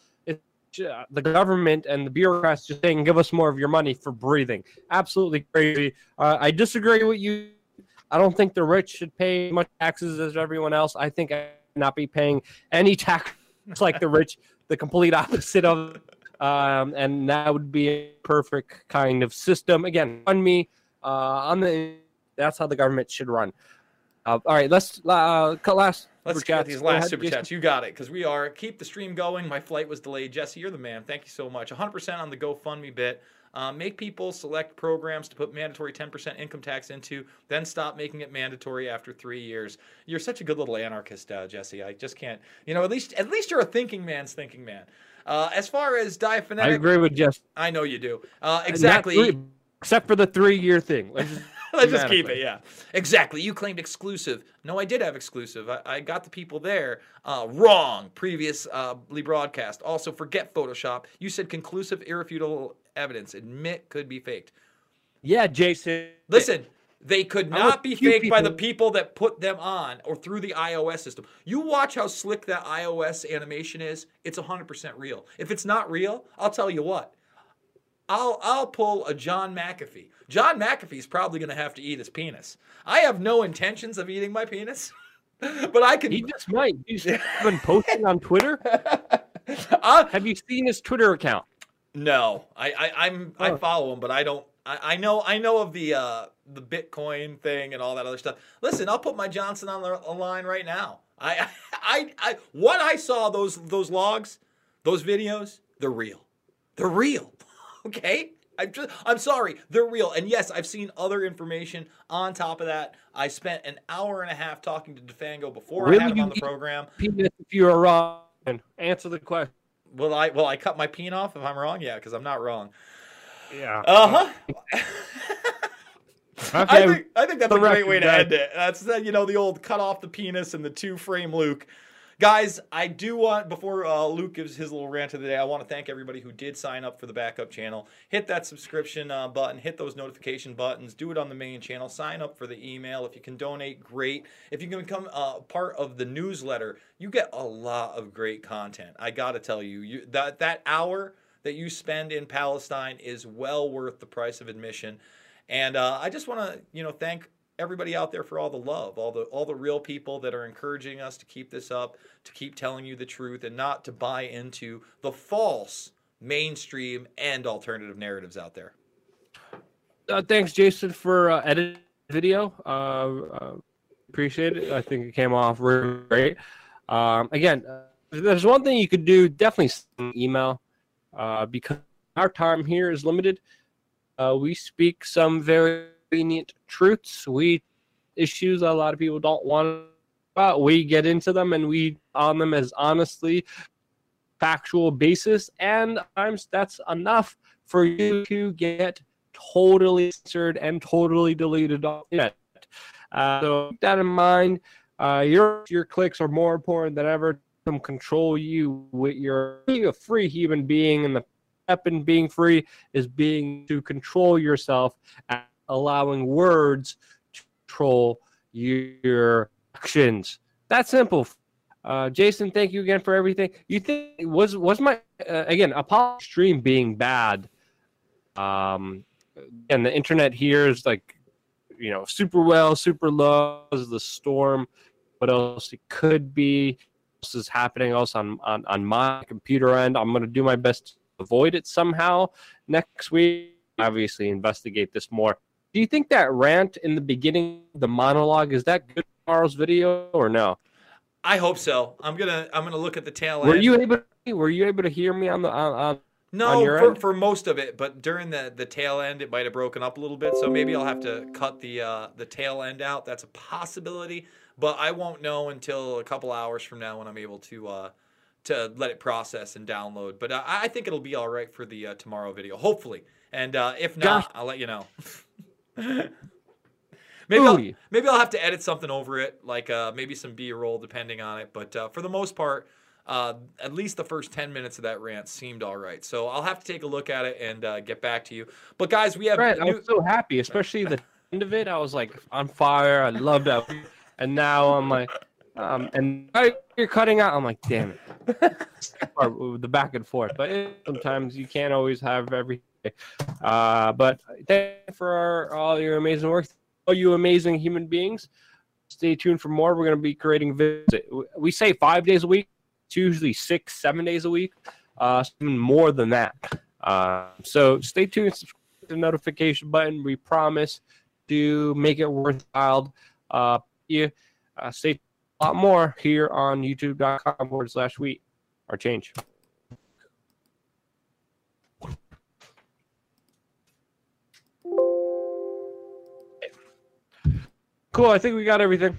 The government and the bureaucrats just saying, "Give us more of your money for breathing." Absolutely crazy. Uh, I disagree with you. I don't think the rich should pay much taxes as everyone else. I think I should not be paying any tax like the rich, the complete opposite of, um, and that would be a perfect kind of system. Again, on me, uh, on the that's how the government should run. Uh, all right, let's uh, cut last. Let's super get these last ahead, super Jason. chats. You got it, because we are keep the stream going. My flight was delayed. Jesse, you're the man. Thank you so much. 100% on the GoFundMe bit. Um, make people select programs to put mandatory 10% income tax into, then stop making it mandatory after three years. You're such a good little anarchist, uh, Jesse. I just can't. You know, at least at least you're a thinking man's thinking man. Uh, as far as diaphonetic, I agree with Jesse. I know you do. Uh, exactly. three- except for the three-year thing. Let's just, keep it, yeah. Exactly. You claimed exclusive. No, I did have exclusive. I, I got the people there uh, wrong. Previously uh, broadcast. Also, forget Photoshop. You said conclusive, irrefutable evidence. Admit could be faked. yeah, Jason. Listen, they could not be faked by the people- people that put them on or through the iOS system. You watch how slick that iOS animation is. It's 100% real. If it's not real, I'll tell you what. I'll I'll pull a John McAfee. John McAfee's probably going to have to eat his penis. I have no intentions of eating my penis, but I can. He just might. He's been posting on Twitter. I- Have you seen his Twitter account? no, I, I I'm I Oh. follow him, but I don't. I, I know I know of the uh, the Bitcoin thing and all that other stuff. Listen, I'll put my Johnson on the line right now. I, I I what I saw those those logs, those videos, they're real. They're real. Okay? I'm just I'm sorry, they're real. And yes, I've seen other information on top of that. I spent an hour and a half talking to DeFango before I Really? had him on the program. Penis, if you are wrong, answer the question. Will I will I cut my peen off if I'm wrong? Yeah, because I'm not wrong. Yeah. Uh huh. I think I think that's the a great way to end it. That's you know the old cut off the penis and the two frame Luke. Guys, I do want before uh, Luke gives his little rant of the day, I want to thank everybody who did sign up for the backup channel. Hit that subscription uh, button, hit those notification buttons, do it on the main channel, sign up for the email. If you can donate, great. If you can become uh, part of the newsletter, you get a lot of great content. I got to tell you, you that that hour that you spend in Palestine is well worth the price of admission. And uh, I just want to, you know, thank everybody out there for all the love, all the all the real people that are encouraging us to keep this up, to keep telling you the truth, and not to buy into the false mainstream and alternative narratives out there. Uh, thanks, Jason, for uh, editing video. Uh, uh, appreciate it. I think it came off really great. Um, again, uh, there's one thing you could do. Definitely email uh, because our time here is limited. Uh, we speak some very convenient truths. We issues a lot of people don't want about. We get into them and we on them as honestly factual basis, and times that's enough for you to get totally censored and totally deleted on the internet. Uh, so keep that in mind. Uh, your your clicks are more important than ever. Them control you with your being a free human being, and the in being free is being to control yourself, allowing words to control your actions. That's simple. Uh, Jason, thank you again for everything. You think was was my uh, again Apollo stream being bad? Um, and the internet here is like you know super well, super low. Is the storm? What else it could be? Else is happening else on on on my computer end? I'm gonna do my best to avoid it somehow next week. Obviously, investigate this more. Do you think that rant in the beginning, the monologue, is that good tomorrow's video or no? I hope so. I'm gonna I'm gonna look at the tail Were end. you able? Were you able to hear me on the on? on No, your for, end? for most of it, but during the, the tail end, it might have broken up a little bit. So maybe I'll have to cut the uh, the tail end out. That's a possibility, but I won't know until a couple hours from now when I'm able to uh, to let it process and download. But uh, I think it'll be all right for the uh, tomorrow video, hopefully. And uh, if not, I'll let you know. maybe I'll, maybe I'll have to edit something over it, like uh, maybe some B-roll, depending on it. But uh, for the most part, uh, at least the first 10 minutes of that rant seemed all right. So I'll have to take a look at it and uh, get back to you. But guys, we have Right, I new- was so happy, especially the end of it. I was like on fire. I loved that, and now I'm like, um, and you're cutting out. I'm like, damn it, the back and forth. But it, sometimes you can't always have everything. Uh, but thank you for all your amazing work, all you amazing human beings. Stay tuned for more. We're going to be creating videos. We say five days a week. It's usually six, seven days a week. Uh, even more than that. Uh, so stay tuned. Subscribe to the notification button. We promise to make it worthwhile. Uh, you uh, stay a lot more here on YouTube.com forward slash wheat or change. Cool. I think we got everything.